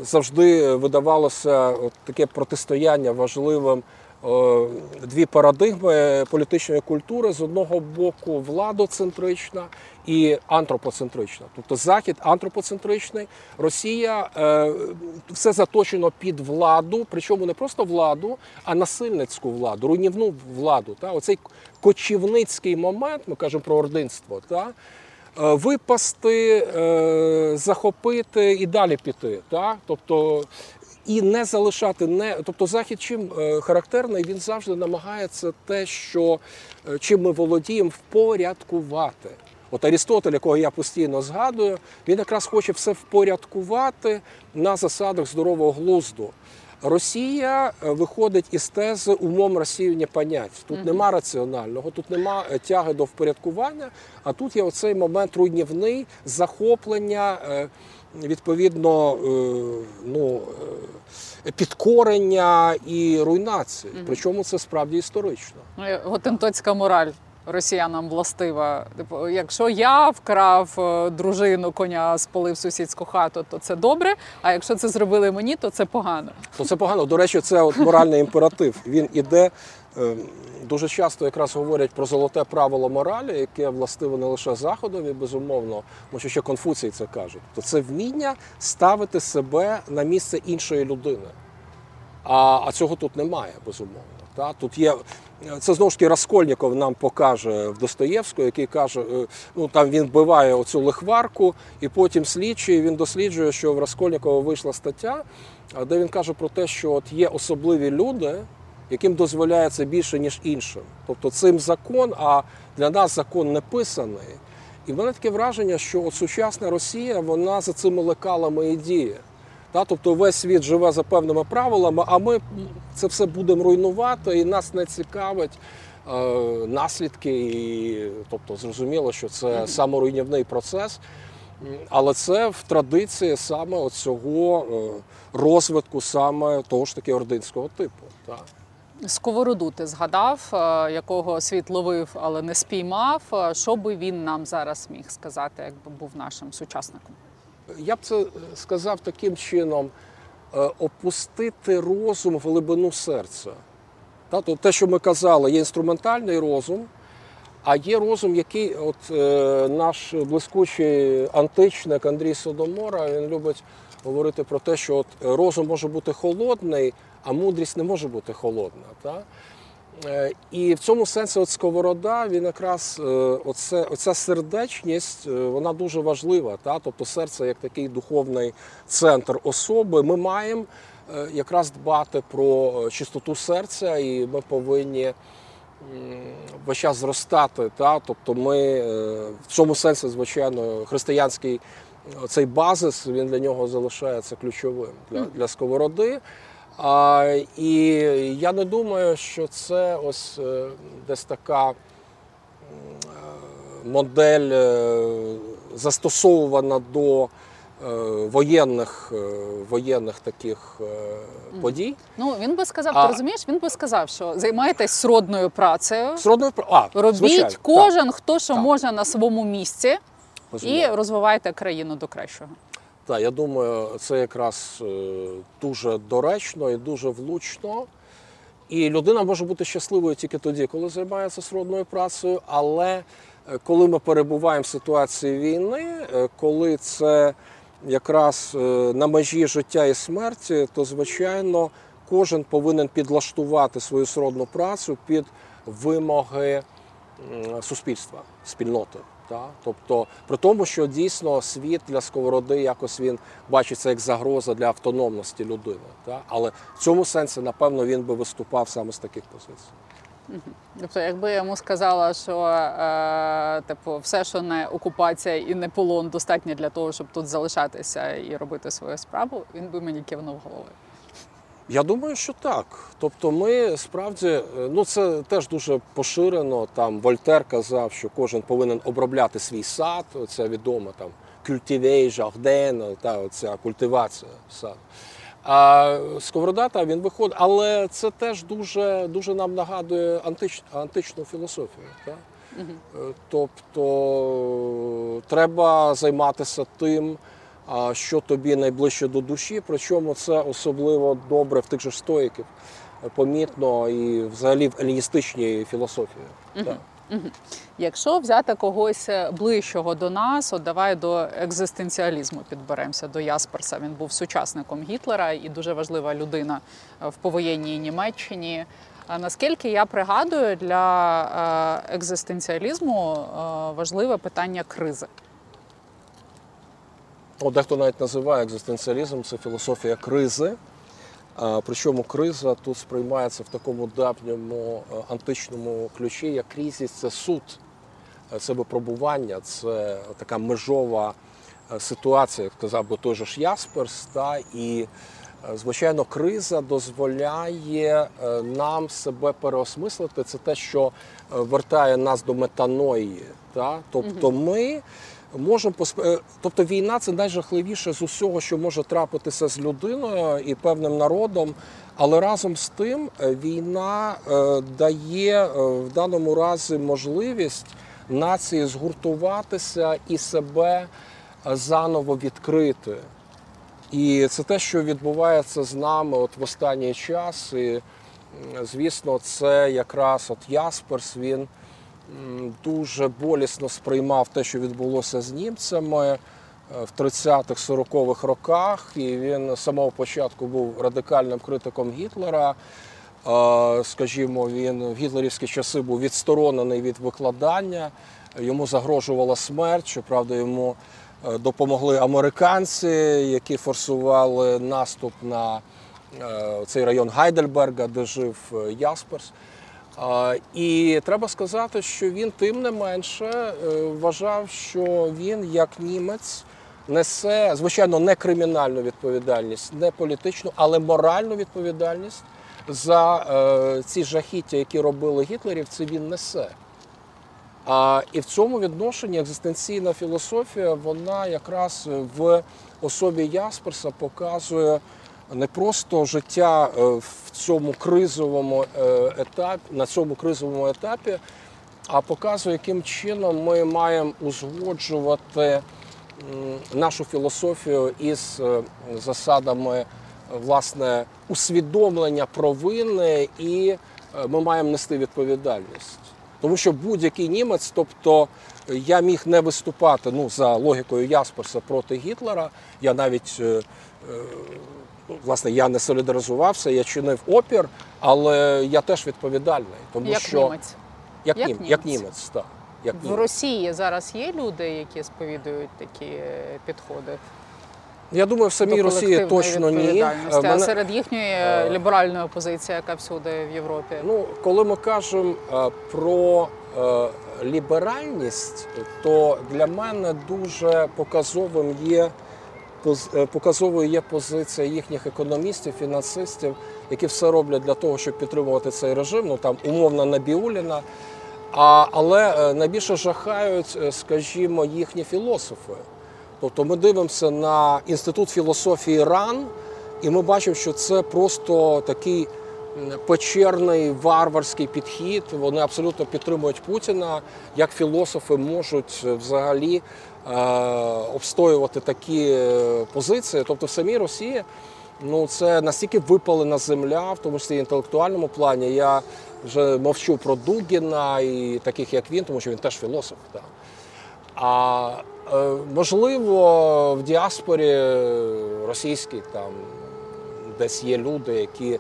завжди видавалося таке протистояння важливим. Е, Дві парадигми політичної культури з одного боку владоцентрична і антропоцентрична. Тобто Захід антропоцентричний, Росія е, все заточено під владу, причому не просто владу, а насильницьку владу, руйнівну владу. Та? Оцей кочівницький момент, ми кажемо про ординство. Та? Е, випасти, захопити і далі піти. Так? Тобто, і не залишати не. Тобто захід чим е, характерний, він завжди намагається те, що е, чим ми володіємо, впорядкувати. От Арістотель, якого я постійно згадую, він якраз хоче все впорядкувати на засадах здорового глузду. Росія е, виходить із тези умом розсіювання понять. Тут нема раціонального, тут нема тяги до впорядкування, а тут є оцей момент руйнівний захоплення, відповідно, е, ну, е, підкорення і руйнації. Причому це справді історично. Ну, і Готентоцька мораль росіянам властива. Типу, якщо я вкрав е, дружину коня, спалив сусідську хату, то це добре. А якщо це зробили мені, то це погано. То це погано. До речі, це от моральний імператив. Він іде. Е, Дуже часто якраз говорять про золоте правило моралі, яке властиво не лише заходові, безумовно, тому що ще Конфуцій це каже. То це вміння ставити себе на місце іншої людини. А, а цього тут немає, безумовно. Та? Тут є, це знову ж таки Раскольніков нам покаже в Достоєвського, який каже, е, ну там він вбиває оцю лихварку, і потім слідчий він досліджує, що в Раскольнікова вийшла стаття, де він каже про те, що от є особливі люди, яким дозволяється більше, ніж іншим. Тобто цим закон, а для нас закон не писаний. І в мене таке враження, що от сучасна Росія вона за цими лекалами і діє. Тобто весь світ живе за певними правилами, а ми це все будемо руйнувати, і нас не цікавить е, наслідки. І, тобто, зрозуміло, що це саморуйнівний процес. Але це в традиції саме цього розвитку саме того ж таки ординського типу. Та. Сковороду ти згадав, е, якого світ ловив, але не спіймав. Е, Що би він нам зараз міг сказати, якби був нашим сучасником? Я б це сказав таким чином: е, опустити розум в глибину серця. Та, то те, що ми казали, є інструментальний розум, а є розум, який от наш блискучий античник Андрій Содомора він любить говорити про те, що от розум може бути холодний, а мудрість не може бути холодна. Та? Е, І в цьому сенсі от сковорода, він якраз е, оце, оця сердечність, е, вона дуже важлива. Та? Тобто серце як такий духовний центр особи. Ми маємо якраз дбати про чистоту серця, і ми повинні весь час зростати. Та? Тобто ми в цьому сенсі, звичайно, християнський цей базис він для нього залишається ключовим для, для сковороди. А, і я не думаю, що це ось е, десь така е, модель е, застосовувана до воєнних, воєнних таких подій. Ну він би сказав, А- ти розумієш, він би сказав, що займайтесь сродною працею, Сродною а, робіть звичайно, так, кожен, хто що Так. може на своєму місці, і розвивайте країну до кращого. Так, я думаю, це якраз е, дуже доречно і дуже влучно. І людина може бути щасливою тільки тоді, коли займається сродною працею. Але е, коли ми перебуваємо в ситуації війни, е, коли це якраз на межі життя і смерті, то звичайно кожен повинен підлаштувати свою сродну працю під вимоги суспільства, спільноти. Та? Тобто, при тому, що дійсно світ для сковороди якось він бачиться як загроза для автономності людини. Та? Але в цьому сенсі, напевно, він би виступав саме з таких позицій. Тобто, якби я йому сказала, що е, типу, все, що не окупація і не полон, достатньо для того, щоб тут залишатися і робити свою справу, він би мені кивнув головою. Я думаю, що так. Тобто, ми справді, е, ну це теж дуже поширено. Там Вольтер казав, що кожен повинен обробляти свій сад. Це відомо там культивей, жарден, та оця культивація саду. А Сковорода та він виходить, але це теж дуже, дуже нам нагадує антич, античну філософію. Так? Е, Тобто треба займатися тим, що тобі найближче до душі. Причому це особливо добре в тих же стоїків, е, помітно і взагалі в еліністичній філософії. Так. Якщо взяти когось ближчого до нас, от давай до екзистенціалізму підберемося до Ясперса. Він був сучасником Гітлера і дуже важлива людина е, в повоєнній Німеччині. А наскільки я пригадую, для е, екзистенціалізму е, важливе питання кризи. От Дехто навіть називає екзистенціалізм це філософія кризи. Причому криза тут сприймається в такому давньому е, античному ключі, як кризіс це суд, Е, це випробування, це така межова е, ситуація, як сказав би той же ж Ясперс. Та, і, звичайно, криза дозволяє нам себе переосмислити. Це те, що вертає нас до метаної. Та? Тобто ми можемо посп... е, Тобто війна це найжахливіше з усього, що може трапитися з людиною і певним народом. Але разом з тим е, війна е, дає в даному разі можливість нації згуртуватися і себе заново відкрити. І це те, що відбувається з нами от в останній час. І, звісно, це якраз от Ясперс він дуже болісно сприймав те, що відбулося з німцями е, в 30-х, 40-х роках. І він з самого початку був радикальним критиком Гітлера. Е, Скажімо, він в гітлерівські часи був відсторонений від викладання, йому загрожувала смерть. Щоправда, йому е, допомогли американці, які форсували наступ на цей район Гайдельберга, де жив Ясперс. І треба сказати, що він тим не менше е, вважав, що він, як німець, несе, звичайно, не кримінальну відповідальність, не політичну, але моральну відповідальність за е, ці жахіття, які робили гітлерівці, він несе. А, і в цьому відношенні екзистенційна філософія, вона якраз в особі Ясперса показує не просто життя е, в цьому кризовому е, етапі, на цьому кризовому етапі, а показує, яким чином ми маємо узгоджувати нашу філософію із е, засадами власне усвідомлення провини, і ми маємо нести відповідальність. Тому що будь-який німець, тобто я міг не виступати ну, за логікою Ясперса проти Гітлера. Я навіть власне я не солідаризувався, я чинив опір, але я теж відповідальний. Тому Як що німець. як, Як нім, німець. як німець, так. Як В. Росії зараз є люди, які сповідують такі е, підходи. Я думаю, в самій Росії точно ні. Е, А мене- серед їхньої е, ліберальної опозиції, яка всюди в Європі. Ну, коли ми кажемо е, про е, ліберальність, то для мене дуже показовим є е, показовою є позиція їхніх економістів, фінансистів, які все роблять для того, щоб підтримувати цей режим. Ну там умовна Набіуліна. А, але е, найбільше жахають, е, скажімо, їхні філософи. Тобто ми дивимося на інститут філософії РАН, і ми бачимо, що це просто такий печерний варварський підхід. Вони абсолютно підтримують Путіна. Як філософи можуть е, взагалі е, обстоювати такі е, позиції? Тобто, в самій Росії ну це настільки випалена земля, в тому числі інтелектуальному плані. Я вже мовчу про Дугіна і таких, як він, тому що він теж філософ. Так. А е, можливо, в діаспорі російській там десь є люди, які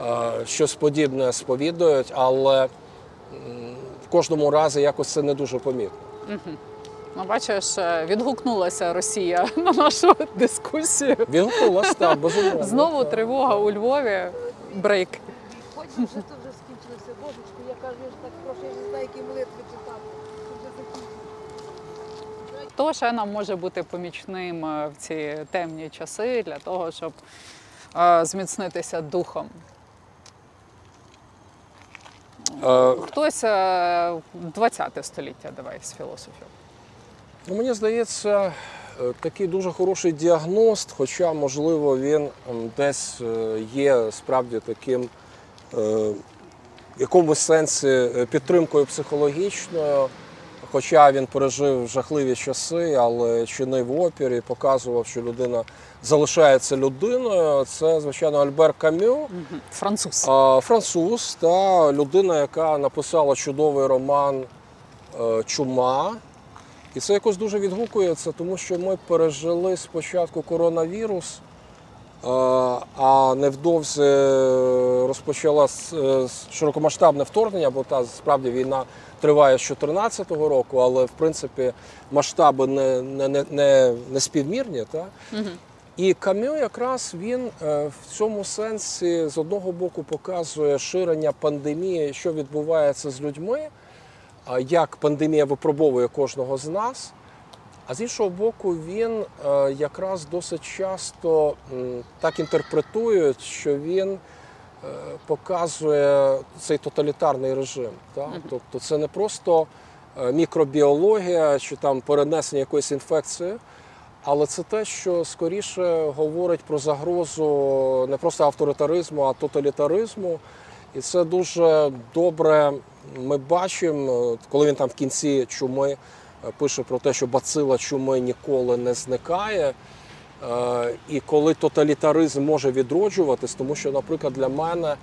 е, щось подібне сповідують, але в кожному разі якось це не дуже помітно. Ну, бачиш, е, відгукнулася Росія на нашу дискусію. Відгукнулася так, безумовно. Знову тривога у Львові. Брейк. Потім вже то вже скінчилося. Божечко, я кажу, я ж так прошу, я не знаю, які молитви читати. Хто ще нам може бути помічним е, в ці темні часи для того, щоб е, зміцнитися духом? Е, Хтось е, 20 століття, давай з філософів. Ну, мені здається, е, такий дуже хороший діагност, хоча, можливо, він десь е, є справді таким е, в якомусь сенсі підтримкою психологічною. Хоча він пережив жахливі часи, але чинив опір і показував, що людина залишається людиною. Це, звичайно, Альбер Камю. Француз. Француз та людина, яка написала чудовий роман Чума. І це якось дуже відгукується, тому що ми пережили спочатку коронавірус, а невдовзі розпочалось е, широкомасштабне вторгнення, бо та справді війна триває з 2014 року, але в принципі масштаби не, не, не, не, не співмірні. Та? І Кам'ю якраз він е, в цьому сенсі з одного боку показує ширення пандемії, що відбувається з людьми, як пандемія випробовує кожного з нас. А з іншого боку, він е, якраз досить часто так інтерпретує, що він е, показує цей тоталітарний режим. Так? Тобто це не просто е, мікробіологія чи там перенесення якоїсь інфекції, але це те, що скоріше говорить про загрозу не просто авторитаризму, а тоталітаризму. І це дуже добре ми бачимо, коли він там в кінці чуми е, пише про те, що бацила чуми ніколи не зникає. Е, І коли тоталітаризм може відроджуватись, тому що, наприклад, для мене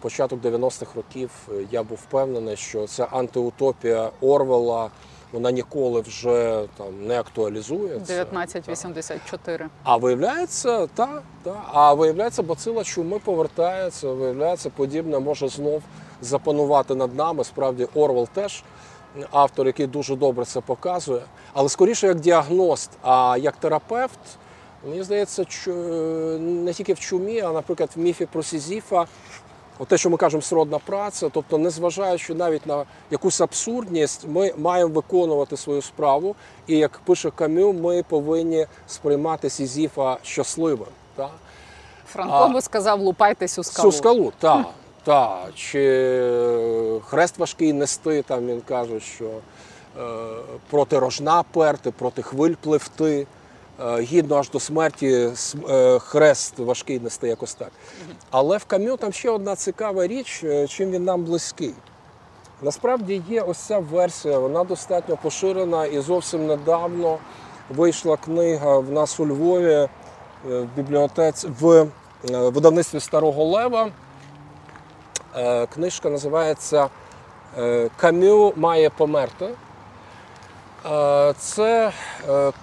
початок 90-х років е, я був впевнений, що ця антиутопія Орвела вона ніколи вже там не актуалізується. 1984. А виявляється, та, та, а виявляється, бацила чуми повертається, виявляється, подібне може знов запанувати над нами. Справді Орвел теж автор, який дуже добре це показує. Але скоріше як діагност, ніж як терапевт, мені здається, що не тільки в чумі, а, наприклад, в міфі про Сізіфа. От те, що ми кажемо, сродна праця, тобто, незважаючи навіть на якусь абсурдність, ми маємо виконувати свою справу. І як пише Камю, ми повинні сприймати Сізіфа щасливим. Та? Франко би сказав, лупайтесь у скалу. Цю скалу, так. Та. Чи хрест важкий нести, там він каже, що е, проти рожна перти, проти хвиль пливти. е, Гідно аж до смерті е, хрест важкий нести якось так. Але в Кам'ю там ще одна цікава річ, е, чим він нам близький. Насправді є ось ця версія, вона достатньо поширена і зовсім недавно вийшла книга в нас у Львові е, в бібліотеці в е, видавництві Старого Лева. Е, Книжка називається е, Кам'ю має померти. Е, Це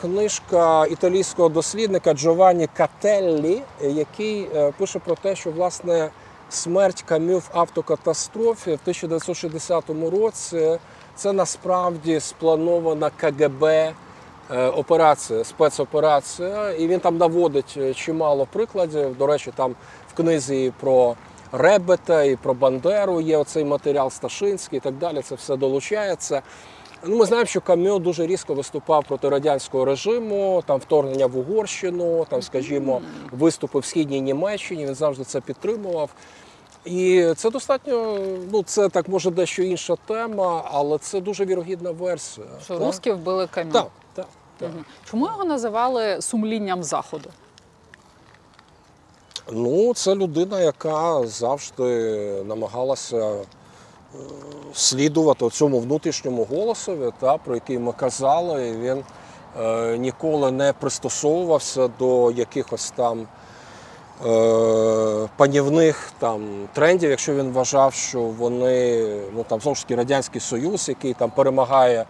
книжка італійського дослідника Джованні Кателлі, який пише про те, що власне смерть Кам'ю в автокатастрофі в 1960 році це насправді спланована КГБ операція, спецоперація. І він там наводить чимало прикладів. До речі, там в книзі про Ребета, і про Бандеру є оцей матеріал Сташинський і так далі. Це все долучається. Ну, ми знаємо, що Кам'ю дуже різко виступав проти радянського режиму, там вторгнення в Угорщину, там, скажімо, виступи в східній Німеччині. Він завжди це підтримував. І це достатньо, ну це так може дещо інша тема, але це дуже вірогідна версія. Що русські вбили камінь. Так, так, так. Чому його називали сумлінням заходу? Ну, це людина, яка завжди намагалася е, слідувати цьому внутрішньому голосові, та, про який ми казали. І він е, ніколи не пристосовувався до якихось там е, панівних там, трендів, якщо він вважав, що вони, ну там знову ж таки Радянський Союз, який там перемагає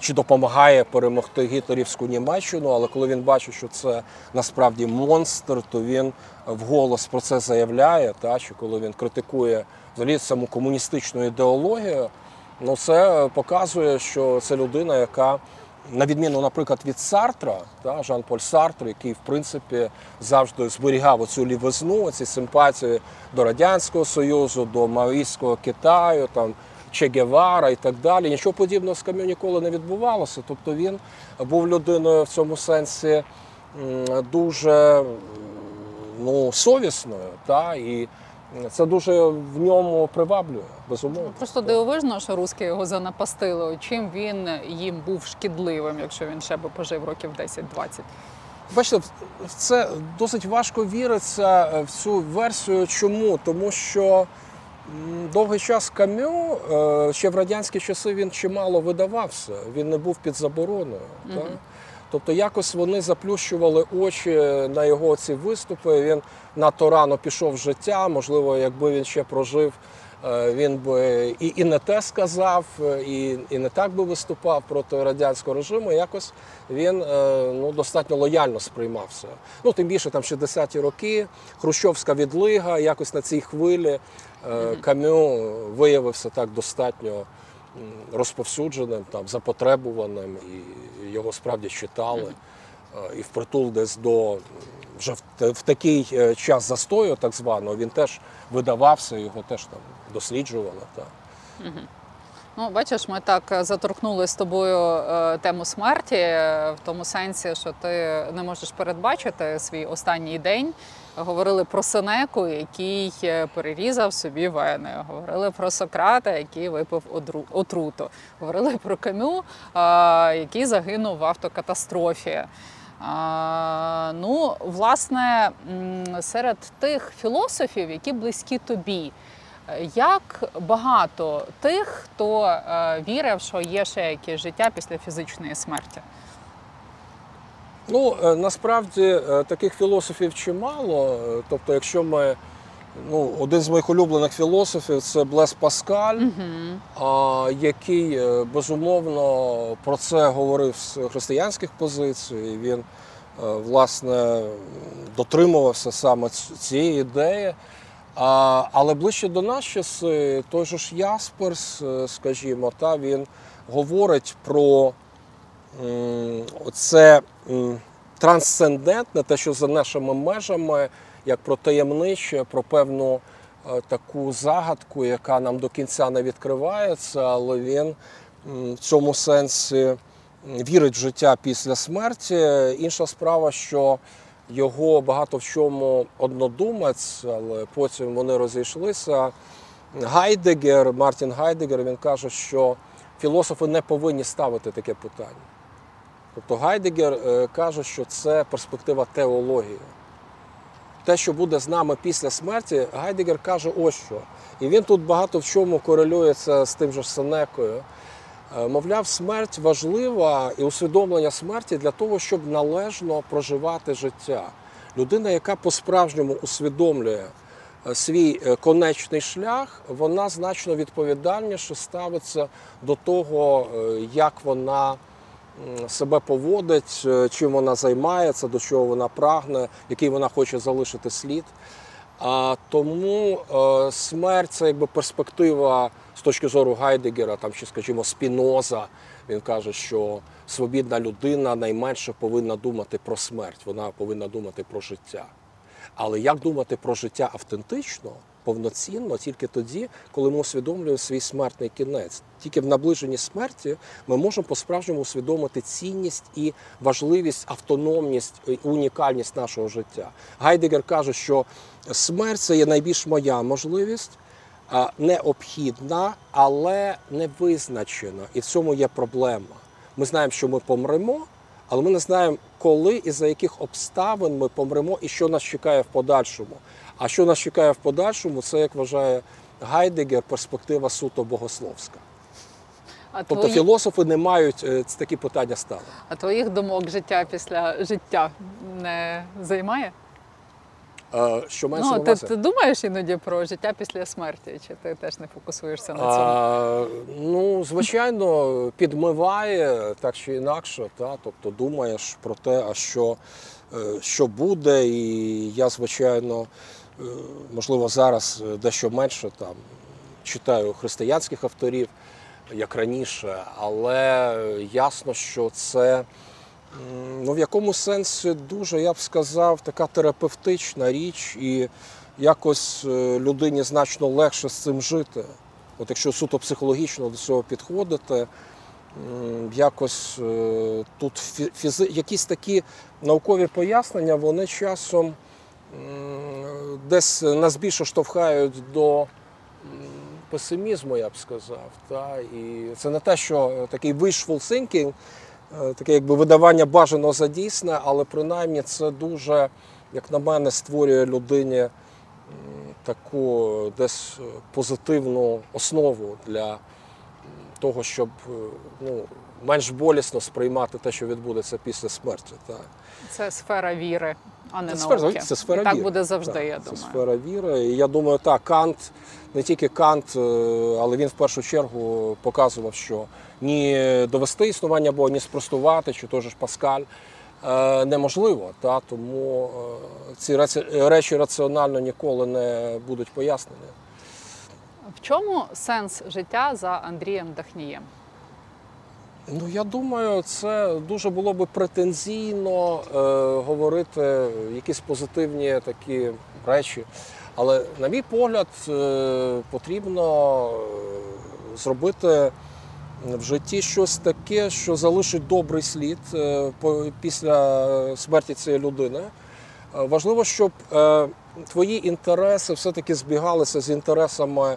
чи допомагає перемогти гітлерівську Німеччину, але коли він бачить, що це насправді монстр, то він вголос про це заявляє. Та, чи коли він критикує взагалі саму комуністичну ідеологію, ну це показує, що це людина, яка на відміну, наприклад, від Сартра, та, Жан-Поль Сартр, який, в принципі, завжди зберігав оцю лівизну, ці симпатії до Радянського Союзу, до Маоїстського Китаю, там, Че Гевара і так далі. Нічого подібного з Кам'ю ніколи не відбувалося. Тобто він був людиною в цьому сенсі дуже ну, совісною, та, і це дуже в ньому приваблює, безумовно. Просто дивовижно, що русські його занапастили. Чим він їм був шкідливим, якщо він ще би пожив років 10-20. Бачите, в це досить важко віриться е, в цю версію. Чому? Тому що довгий час Кам'ю е, ще в радянські часи він чимало видавався. Він не був під забороною. Мгм. Так? Тобто якось вони заплющували очі на його ці виступи. Він надто рано пішов з життя. Можливо, якби він ще прожив, е, він би і, і не те сказав, е, і, і не так би виступав проти радянського режиму. Якось він е, ну, достатньо лояльно сприймався. Ну, тим більше там 60-ті роки, Хрущовська відлига, якось на цій хвилі Кам'ю виявився так достатньо розповсюдженим, там, запотребуваним, і його справді читали. Е, І впритул десь до вже в, такий е, час застою, так званого, він теж видавався, його теж там досліджували. Так. Ну, бачиш, ми так е, заторкнули з тобою тему смерті, в тому сенсі, що ти не можеш передбачити свій останній день. Говорили про Сенеку, який е, перерізав собі вени. Говорили про Сократа, який випив отруту. Говорили про Камю, який загинув в автокатастрофі. Ну, власне, серед тих філософів, які близькі тобі, як багато тих, хто е, вірив, що є ще якесь життя після фізичної смерті? Ну, е, насправді е, таких філософів чимало. Е, Тобто, якщо ми. Ну, один з моїх улюблених філософів це Блес Паскаль, а, який безумовно про це говорив з християнських позицій. І Він власне дотримувався саме цієї ідеї. А, але ближче до нас часи, той же ж Ясперс, скажімо, та він говорить про м, оце трансцендентне, те, що за нашими межами, як про таємниче, про певну е, таку загадку, яка нам до кінця не відкривається, але він в цьому сенсі вірить в життя після смерті. Інша справа, що його багато в чому однодумець, але потім вони розійшлися. Гайдегер, Мартін Гайдегер, він каже, що філософи не повинні ставити таке питання. Тобто Гайдегер е, каже, що це перспектива теології. Те, що буде з нами після смерті, Гайдегер каже ось що. І він тут багато в чому корелюється з тим же Сенекою. Е, Мовляв, смерть важлива і усвідомлення смерті для того, щоб належно проживати життя. Людина, яка по-справжньому усвідомлює е, свій конечний шлях, вона значно відповідальніше ставиться до того, як вона себе поводить, е, чим вона займається, до чого вона прагне, який вона хоче залишити слід. А тому е, смерть це якби перспектива з точки зору Гайдегера, там чи, скажімо, Спіноза. Він каже, що свобідна людина найменше повинна думати про смерть, вона повинна думати про життя. Але як думати про життя автентично, повноцінно, тільки тоді, коли ми усвідомлюємо свій смертний кінець. Тільки в наближенні смерті ми можемо по-справжньому усвідомити цінність і важливість, автономність унікальність нашого життя. Гайдегер каже, що смерть це є найбільш моя можливість, необхідна, але не визначена. І в цьому є проблема. Ми знаємо, що ми помремо, але ми не знаємо, коли і за яких обставин ми помремо і що нас чекає в подальшому. А що нас чекає в подальшому, це, як вважає Гайдегер, перспектива суто богословська. А, Тобто твої, філософи не мають е, ці такі питання ставити. а твоїх думок життя після життя не займає? Е, Що мається Ну, ти, ти думаєш іноді про життя після смерті, чи ти теж не фокусуєшся на цьому? А, ну, звичайно, підмиває так чи інакше. Та? Тобто думаєш про те, а що, е, що буде. І я, звичайно, можливо, зараз дещо менше там читаю християнських авторів. як раніше, але ясно, що це ну, в якомусь сенсі дуже, я б сказав, така терапевтична річ, і якось е, людині значно легше з цим жити. От якщо суто психологічно до цього підходити, якось е, тут фі- фізи... якісь такі наукові пояснення, вони часом десь нас більше штовхають до песимізму, я б сказав. Та? І це не те, що такий wishful thinking, е, таке якби видавання бажаного за дійсне, але принаймні це дуже, як на мене, створює людині таку десь позитивну основу для того, щоб е, ну, менш болісно сприймати те, що відбудеться після смерті. Та. Це сфера віри, а не Це сфера, науки. це сфера І так віри. буде завжди, Так, я це сфера віри. І я думаю, так, Кант, не тільки Кант, е, але він в першу чергу показував, що ні довести існування Бога, ні спростувати, чи той же ж Паскаль. е, Неможливо, та тому е, ці речі раціонально ніколи не будуть пояснені. В чому сенс життя за Андрієм Дахнієм? Ну, я думаю, це дуже було би претензійно е, говорити якісь позитивні такі речі. Але, на мій погляд, е, потрібно е, зробити в житті щось таке, що залишить добрий слід е, після смерті цієї людини. Е, Важливо, щоб е, твої інтереси все-таки збігалися з інтересами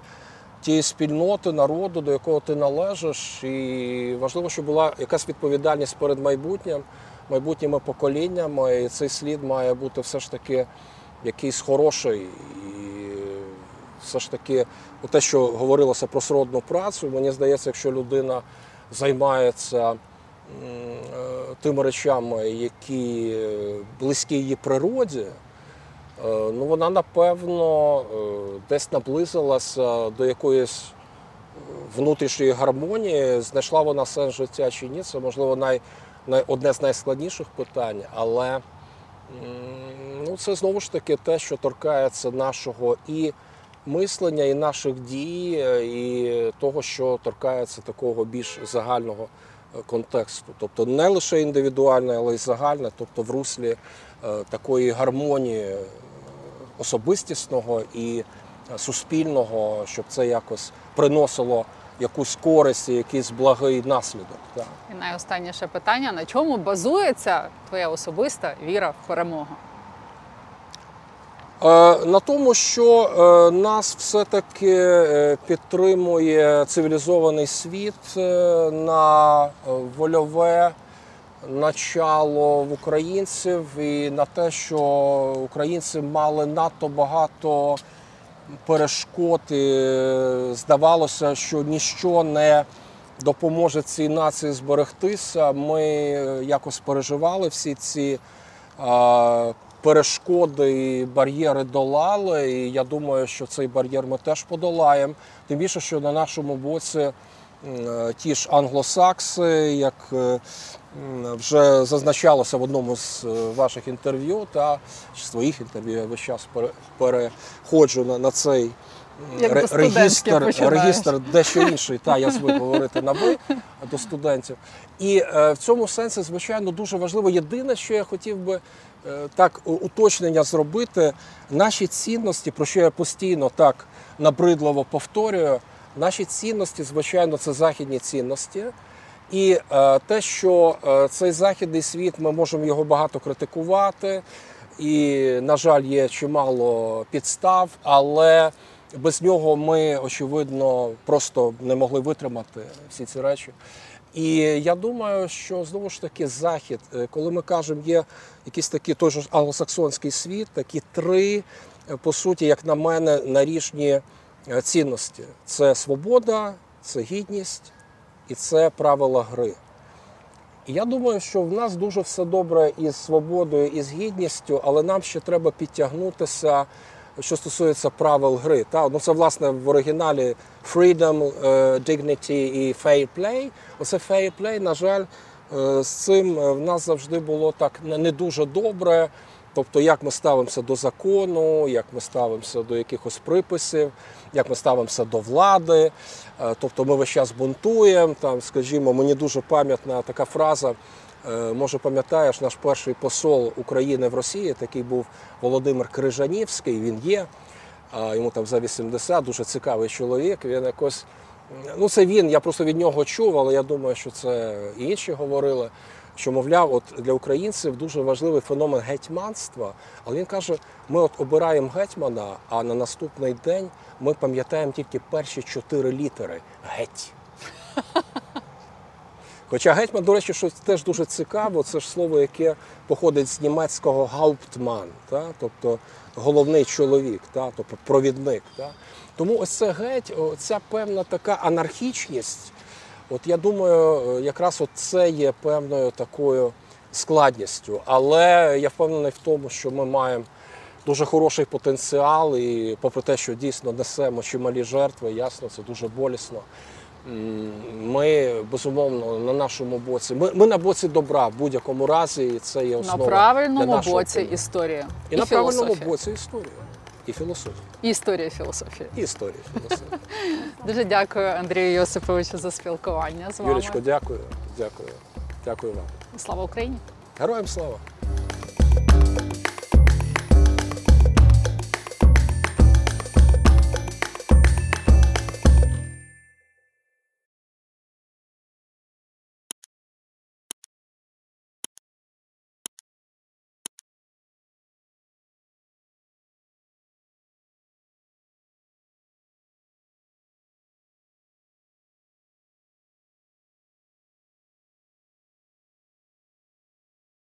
тієї спільноти, народу, до якого ти належиш. І важливо, щоб була якась відповідальність перед майбутнім, майбутніми поколіннями. І цей слід має бути все ж таки якийсь хороший. І все ж таки, те, що говорилося про сродну працю, мені здається, якщо людина займається е, тими речами, які близькі її природі, ну вона напевно е, десь наблизилася до якоїсь е, внутрішньої гармонії. Знайшла вона сенс життя чи ні? Це можливо най, най, одне з найскладніших питань, але ну, це знову ж таки те, що торкається нашого і мислення, і наших дій, е, і того, що торкається такого більш загального е, контексту. Тобто не лише індивідуальне, але й загальне, тобто в руслі е, такої гармонії е, особистісного і е, суспільного, щоб це якось приносило якусь користь і якийсь благий наслідок. Так. І найостанніше питання: на чому базується твоя особиста віра в перемогу? Е, На тому, що е, нас все-таки підтримує цивілізований світ на вольове начало в українців і на те, що українці мали надто багато перешкод. І здавалося, що ніщо не допоможе цій нації зберегтися. Ми якось переживали всі ці е, перешкоди і бар'єри долали. І я думаю, що цей бар'єр ми теж подолаємо. Тим більше, що на нашому боці е, ті ж англосакси, як е, вже зазначалося в одному з е, ваших інтерв'ю, та чи своїх інтерв'ю, я весь час переходжу на, на цей Як ре- регістр, регістр дещо інший. Та я звик говорити на ви до студентів. І е, в цьому сенсі, звичайно, дуже важливо. Єдине, що я хотів би е, так уточнення зробити, наші цінності, про що я постійно так набридливо повторюю, наші цінності, звичайно, це західні цінності. І е, те, що е, цей західний світ, ми можемо його багато критикувати, і, на жаль, є чимало підстав, але без нього ми, очевидно, просто не могли витримати всі ці речі. І я думаю, що знову ж таки захід, е, коли ми кажемо, є якийсь такий той же англосаксонський світ, такі три, по суті, як на мене, наріжні цінності: це свобода, це гідність і це правила гри. І я думаю, що в нас дуже все добре із свободою, і з гідністю, але нам ще треба підтягнутися, що стосується правил гри. Та? Ну, це, власне, в оригіналі freedom, е, dignity і fair play. Оце fair play, на жаль, е, з цим е, в нас завжди було так не не дуже добре. Тобто, як ми ставимося до закону, як ми ставимося до якихось приписів, як ми ставимося до влади. Е, Тобто ми весь час бунтуємо. Там, скажімо, мені дуже пам'ятна така фраза. е, Може, пам'ятаєш, наш перший посол України в Росії, такий був Володимир Крижанівський, він є. Йому там за 80, дуже цікавий чоловік. Він якось, ну це він, я просто від нього чув, але я думаю, що це інші говорили що, мовляв, от для українців дуже важливий феномен гетьманства. Але він каже: ми от обираємо гетьмана, а на наступний день ми пам'ятаємо тільки перші чотири літери геть. Хоча гетьман, до речі, що теж дуже цікаво, це ж слово, яке походить з німецького Hauptmann, та? тобто головний чоловік, та? тобто провідник. Та? Тому ось це геть, ця певна така анархічність. От я думаю, е, якраз от це є певною такою складністю. Але я впевнений в тому, що ми маємо дуже хороший потенціал, і попри те, що дійсно несемо чималі жертви, ясно, це дуже болісно. Ми безумовно на нашому боці. Ми, ми на боці добра в будь-якому разі, і це є На основа для правильному нашого боці тиму. історії. і, на правильному боці історія. І філософія. І історія філософії. І історія. філософії. Дуже дякую Андрію Йосиповичу за спілкування з вами. Юлічко, дякую. Дякую. Дякую вам. Слава Україні! Героям слава!